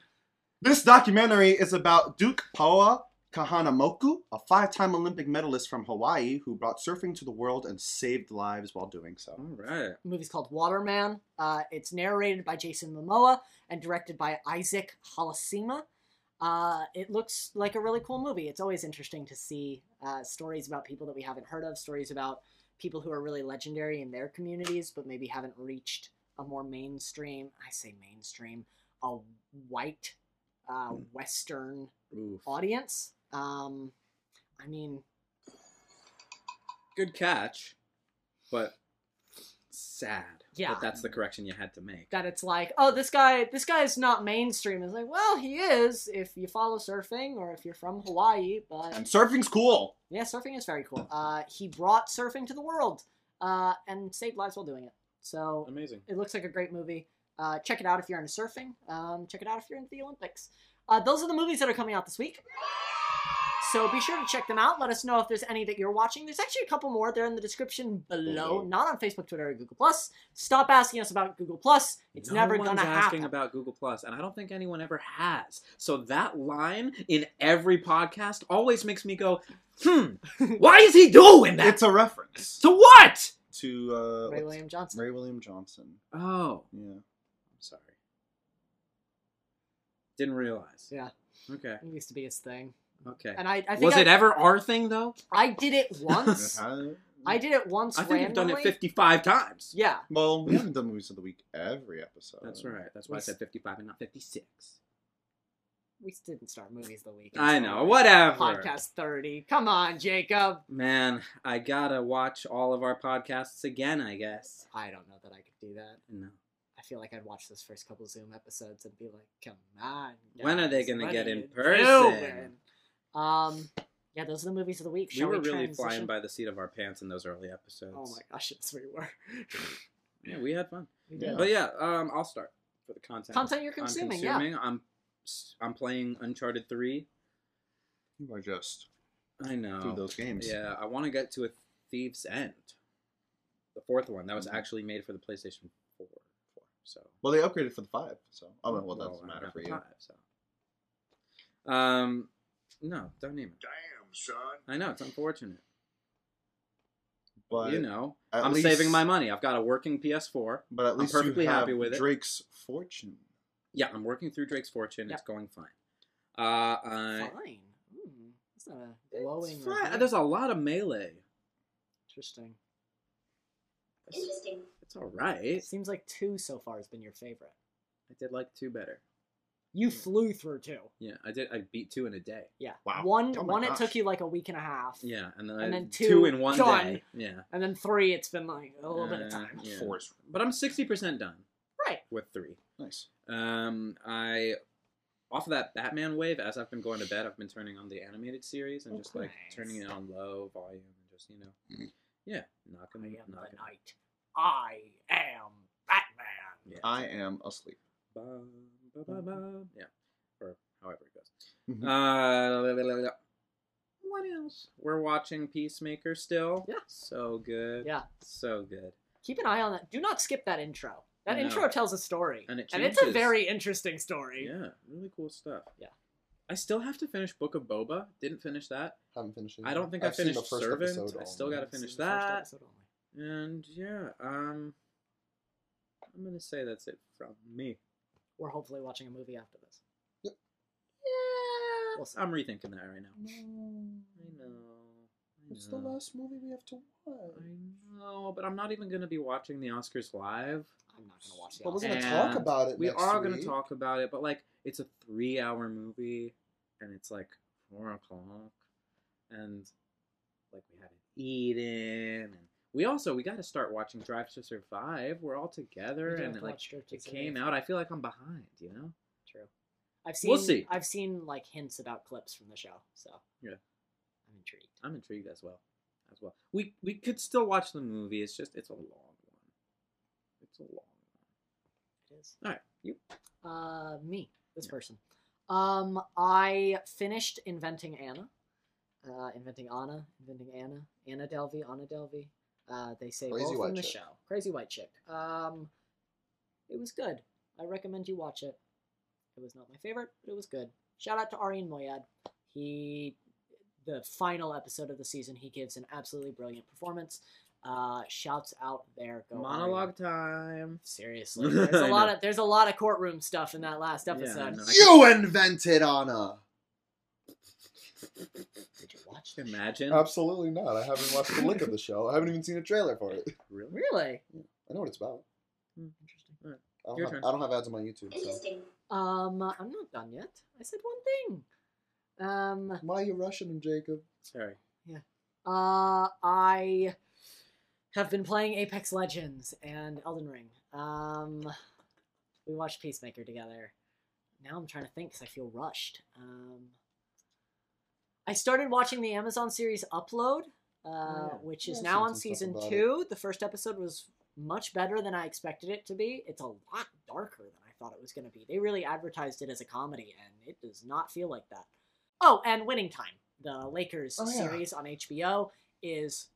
E: This documentary is about Duke Paoa Kahanamoku, a five-time Olympic medalist from Hawaii who brought surfing to the world and saved lives while doing so.
B: All right.
C: The movie's called Waterman. Uh, it's narrated by Jason Momoa and directed by Isaac Halasima. Uh, it looks like a really cool movie. It's always interesting to see uh, stories about people that we haven't heard of, stories about people who are really legendary in their communities, but maybe haven't reached a more mainstream, I say mainstream, a white, uh, Western
B: Oof.
C: audience. Um, I mean,
B: Good catch, but sad.
C: Yeah.
B: That that's the correction you had to make.
C: that it's like, oh, this guy, this guy's not mainstream. It's like, well, he is if you follow surfing or if you're from Hawaii. But
E: And surfing's cool.
C: yeah, surfing is very cool. Uh, he brought surfing to the world uh, and saved lives while doing it. So
B: Amazing.
C: it looks like a great movie. Uh, check it out if you're into surfing. Um, check it out if you're into the Olympics. Uh, those are the movies that are coming out this week. So be sure to check them out. Let us know if there's any that you're watching. There's actually a couple more. They're in the description below.
E: Below.
C: Not on Facebook, Twitter, or Google Plus. Stop asking us about Google Plus. It's
B: no
C: never
B: one's
C: gonna happen.
B: asking about Google Plus, and I don't think anyone ever has. So that line in every podcast always makes me go, "Hmm, why is he doing that?
E: It's a reference
B: to what?"
E: to uh,
C: Ray William Johnson.
E: Ray William Johnson.
B: Oh,
E: Yeah.
B: I'm sorry. Didn't realize.
C: Yeah.
B: Okay.
C: It used to be his thing.
B: Okay.
C: And I, I think
B: Was
C: I,
B: it ever our thing though?
C: I did it once. I did it once
B: I think
C: randomly.
B: we've done it 55 times.
C: Yeah.
E: Well, we haven't done movies of the week every episode.
B: That's right. That's why I said 55 and not 56.
C: We didn't start movies of the week.
B: I
C: until
B: know. Whatever.
C: Podcast 30. Come on, Jacob.
B: Man, I gotta watch all of our podcasts again, I guess.
C: I don't know that I could do that.
B: No.
C: I feel like I'd watch those first couple Zoom episodes and be like, come on.
B: When are they gonna get
C: are
B: in
C: you
B: person?
C: Doing?" Um, yeah, those are the movies of the week.
B: We were
C: we
B: really
C: transition?
B: flying by the seat of our pants in those early episodes.
C: Oh my gosh, yes, we were.
B: Yeah, we had fun.
C: We did.
E: Yeah.
B: But yeah, um, I'll start for the content.
C: Content you're
B: I'm
C: consuming, yeah.
B: I'm I'm playing Uncharted 3.
E: You are just
B: I know.
E: through those games.
B: Yeah, I want to get to a Thief's End. The fourth one that was
E: Mhm.
B: actually made for the PlayStation 4. So
E: Well, they upgraded for the five, so oh well, that doesn't
B: I
E: matter for you.
B: five, so. Um, no, don't name it.
D: Damn, son.
B: I know it's unfortunate.
E: But
B: you know, I'm
E: least-
B: saving my money. I've got a working PS4.
E: But at least I'm
B: perfectly
E: you have
B: happy with it.
E: Drake's Fortune.
B: Yeah, I'm working through Drake's Fortune.
C: Yep.
B: It's going fine. Uh, I,
C: Fine. Hmm, that's not a glowing.
B: it's fine. There's a lot of melee.
C: Interesting.
B: It's,
F: Interesting.
B: it's all right.
C: It seems like two so far has been your favorite.
B: I did like two better.
C: You flew through two.
B: Yeah, I did. I beat two in a day.
C: Yeah.
E: Wow.
C: One,
E: Oh my
C: one it took you like a week and a half.
B: Yeah, and then,
C: And
B: I,
C: then
B: two,
C: two,
B: in one
C: done.
B: day. Yeah,
C: And then three, it's been like a little bit of
B: Uh,
C: time.
B: yeah.
E: Four is
B: but I'm sixty percent done
C: Right.
B: with three.
E: nice.
B: Um, I off of that Batman wave, as I've been going to bed, I've been turning on the animated series and just like
C: Okay.
B: turning it on low volume and just you know,
A: Mhm.
B: yeah, knocking,
C: I am the
B: knocking.
C: knight. I am Batman.
B: Yeah.
A: I am asleep.
B: Ba. Yeah, or however it goes.
A: Mhm.
B: Uh, what else? We're watching Peacemaker still.
C: Yeah.
B: so good.
C: Yeah.
B: so good.
C: Keep an eye on that. Do not skip that intro. That
B: No.
C: intro tells a story,
B: And it and
C: it's a very interesting story.
B: Yeah, really cool stuff.
C: Yeah.
B: I still have to finish Book of Boba. Didn't finish that.
A: Haven't finished it.
B: I don't think
A: I've
B: I
A: the
B: finished
A: first
B: Servant. I still gotta finish that. And yeah, um, I'm gonna say that's it from me.
C: We're hopefully watching a movie after this.
A: Yep.
B: Yeah,
C: We'll.
B: I'm rethinking that right now. I know. I
A: What's the last movie we have to watch?
B: I know, but I'm not even gonna be watching the Oscars live.
C: I'm not gonna watch the.
A: But we're gonna talk about it.
B: We are gonna talk about it, but like it's a three-hour movie, and it's like four o'clock, and like we haven't eaten, and we also we got to start watching Drive to Survive. We're all together,
C: We
B: and it, like
C: watch Drive to
B: it came out. I feel like I'm behind. You know.
C: True. I've seen.
B: We'll see.
C: I've seen like hints about clips from the show, so
B: Yeah.
C: I'm intrigued.
B: I'm intrigued as well. As well. We we could still watch the movie. It's just it's a long one. It's a long one.
C: It is.
B: All right, you.
C: Uh, me, this
B: Yeah.
C: person. Um, I finished inventing Anna. Uh, inventing Anna, inventing Anna, Anna Delvey, Anna Delvey. Uh, they say
A: Crazy
C: both
A: white
C: in the
A: chick.
C: show. Crazy white chick. Um, it was good. I recommend you watch it. It was not my favorite, but it was good. Shout out to Arian Moayed. He, the final episode of the season, he gives an absolutely brilliant performance. Uh, shouts out there. Go Arian.
B: Monologue time.
C: Seriously, there's a
B: I
C: lot
B: know.
C: of there's a lot of courtroom stuff in that last episode.
B: know.
A: You invented Anna.
C: Did you watch the show?
B: Imagine.
A: Absolutely not. I haven't watched the lick of the show. I haven't even seen a trailer for it.
B: Really?
C: Really
A: I know what it's about.
C: interesting.
A: I don't,
B: Your
A: have,
B: turn.
A: I don't have ads on my YouTube. So.
F: Interesting.
C: Um, I'm not done yet. I said one thing. Um,
A: Why are you rushing him, Jacob?
B: Sorry. Yeah.
C: Uh, I have been playing Apex Legends and Elden Ring. Um, we watched Peacemaker together. Now I'm trying to think because I feel rushed. Um, I started watching the Amazon series Upload, uh,
B: yeah.
C: which is
A: I've
C: now on season
A: about it.
C: two. The first episode was much better than I expected it to be. It's a lot darker than I thought it was going to be. They really advertised it as a comedy, and it does not feel like that. Oh, and Winning Time, the Lakers
A: Oh, yeah.
C: series on HBO, is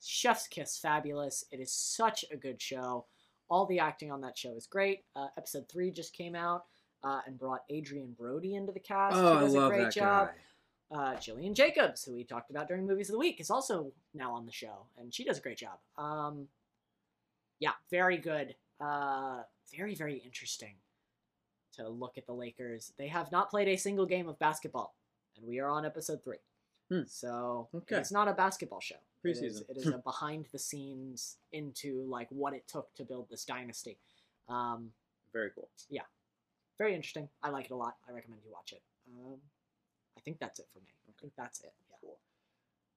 C: chef's kiss fabulous. It is such a good show. All the acting on that show is great. Uh, episode three just came out uh, and brought Adrien Brody into the cast.
B: Oh, I love
C: a great
B: that
C: job.
B: guy.
C: Uh, Gillian Jacobs, who we talked about during Movies of the Week, is also now on the show, and she does a great job. Um, yeah, very good. Uh, very, very interesting to look at the Lakers. They have not played a single game of basketball, and we are on episode three.
B: Hmm.
C: So
B: Okay.
C: it's not a basketball show. It is, it is a behind the scenes into like what it took to build this dynasty. Um,
B: Very cool.
C: Yeah, very interesting. I like it a lot. I recommend you watch it. Um, I think that's it for me. I think that's it. Yeah.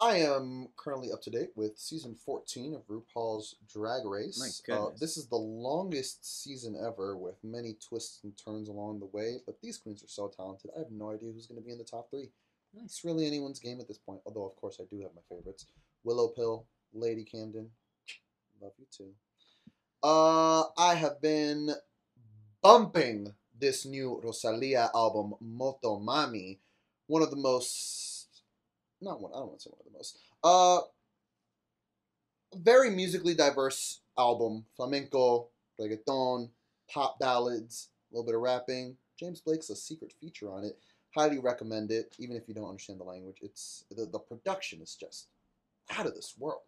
A: I am currently up to date with season 14 of RuPaul's Drag Race.
B: My
A: Uh, this is the longest season ever with many twists and turns along the way, but these queens are so talented. I have no idea who's going to be in the top three.
C: Nice.
A: It's really anyone's game at this point, although, of course, I do have my favorites Willow Pill, Lady Camden. Love you too. Uh, I have been bumping this new Rosalía album, MOTOMAMI. One of the most. Not one, I don't want to say one of the most. Uh, very musically diverse album. Flamenco, reggaeton, pop ballads, a little bit of rapping. James Blake's a secret feature on it. Highly recommend it, even if you don't understand the language. It's the, the production is just out of this world.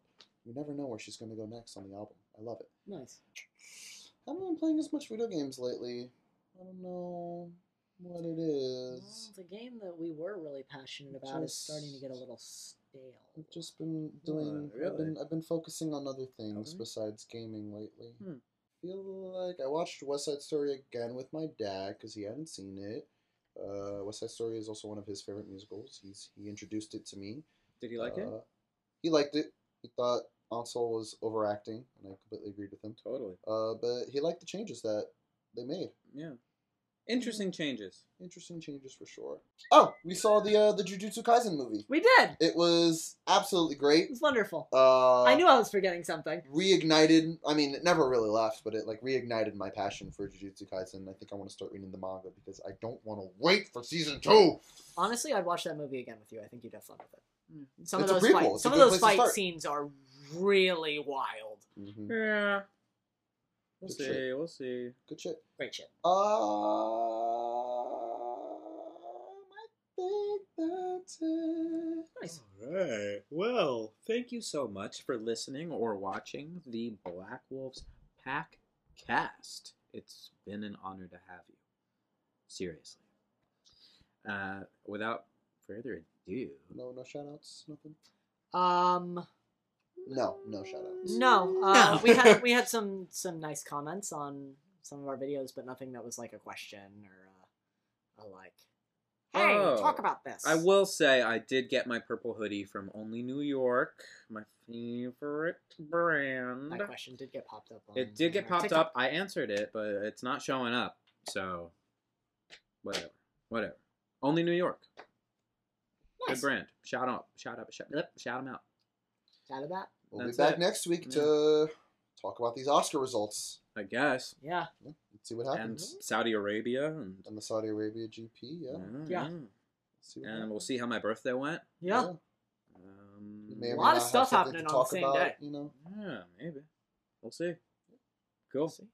A: You never know where she's going to go next on the album. I love it.
C: Nice.
A: I haven't been playing as much video games lately. I don't know what it is.
C: Well,
A: is.
C: the game that we were really passionate about is
A: Just-
C: starting to get a little stale.
A: I've just been doing. I've been I've been focusing on other things
B: Okay.
A: besides gaming lately.
B: Hmm.
A: Feel like I watched West Side Story again with my dad because he hadn't seen it. Uh, West Side Story is also one of his favorite musicals. He's he introduced it to me.
B: Did he like it?
A: Uh, He liked it. He thought Ansel was overacting, and I completely agreed with him.
B: Totally.
A: Uh, but he liked the changes that they made.
B: Yeah. Interesting changes.
A: Interesting changes for sure. Oh, we saw the uh, the Jujutsu Kaisen movie.
C: We did.
A: It was absolutely great.
C: It was wonderful.
A: Uh,
C: I knew I was forgetting something.
A: reignited. I mean, it never really left, but it like reignited my passion for Jujutsu Kaisen. I think I want to start reading the manga because I don't want to wait for season two.
C: Honestly, I'd watch that movie again with you. I think you'd have fun with it. Some
A: It's a
C: of those fight, some of those fight scenes are really wild.
A: Mm-hmm.
B: Yeah. We'll
A: Good
B: see.
A: shit.
B: We'll see.
A: Good shit.
C: Great shit.
A: Uh, I think that's it.
C: Nice.
B: Alright. Well, thank you so much for listening or watching the Black Wolves Pack Cast. It's been an honor to have you. Seriously. Uh, without further ado,
A: No, no shout outs, nothing.
C: Um,
A: No, no shout outs.
C: no, uh,
B: No.
C: we had we had some some nice comments on some of our videos, but nothing that was like a question or uh, a like, hey,
B: Oh.
C: talk about this.
B: I will say I did get my purple hoodie from Only New York, my favorite brand.
C: That question did get popped up. On,
B: It did get popped
C: TikTok.
B: up. I answered it, but it's not showing up. So, whatever, whatever. Only New York.
C: Nice.
B: Good brand. Shout out, shout out, shout, yep, shout them out.
C: Shout out that.
A: We'll
B: That's
A: be back
B: it.
A: next week
B: Yeah.
A: to talk about these Oscar results.
B: I guess.
C: Yeah.
A: Let's see what
B: And
A: happens.
B: Saudi Arabia, and
A: And the Saudi Arabia GP, yeah.
B: yeah,
C: Yeah.
A: Let's
B: and we'll see how my birthday went.
C: Yeah.
B: Um,
A: You may or
C: A lot of stuff happening
A: to
C: on the same
A: about,
C: day.
A: You know,
B: yeah, maybe. We'll see. Cool.
C: See.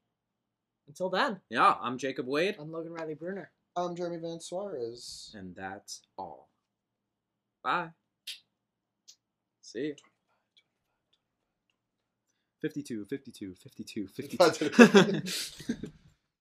C: Until then,
B: Yeah, I'm Jacob Wade,
C: I'm Logan Riley Bruner.
A: I'm Jeremy Van Suarez.
B: and that's all. Bye. See you. 52, 52, 52, 52.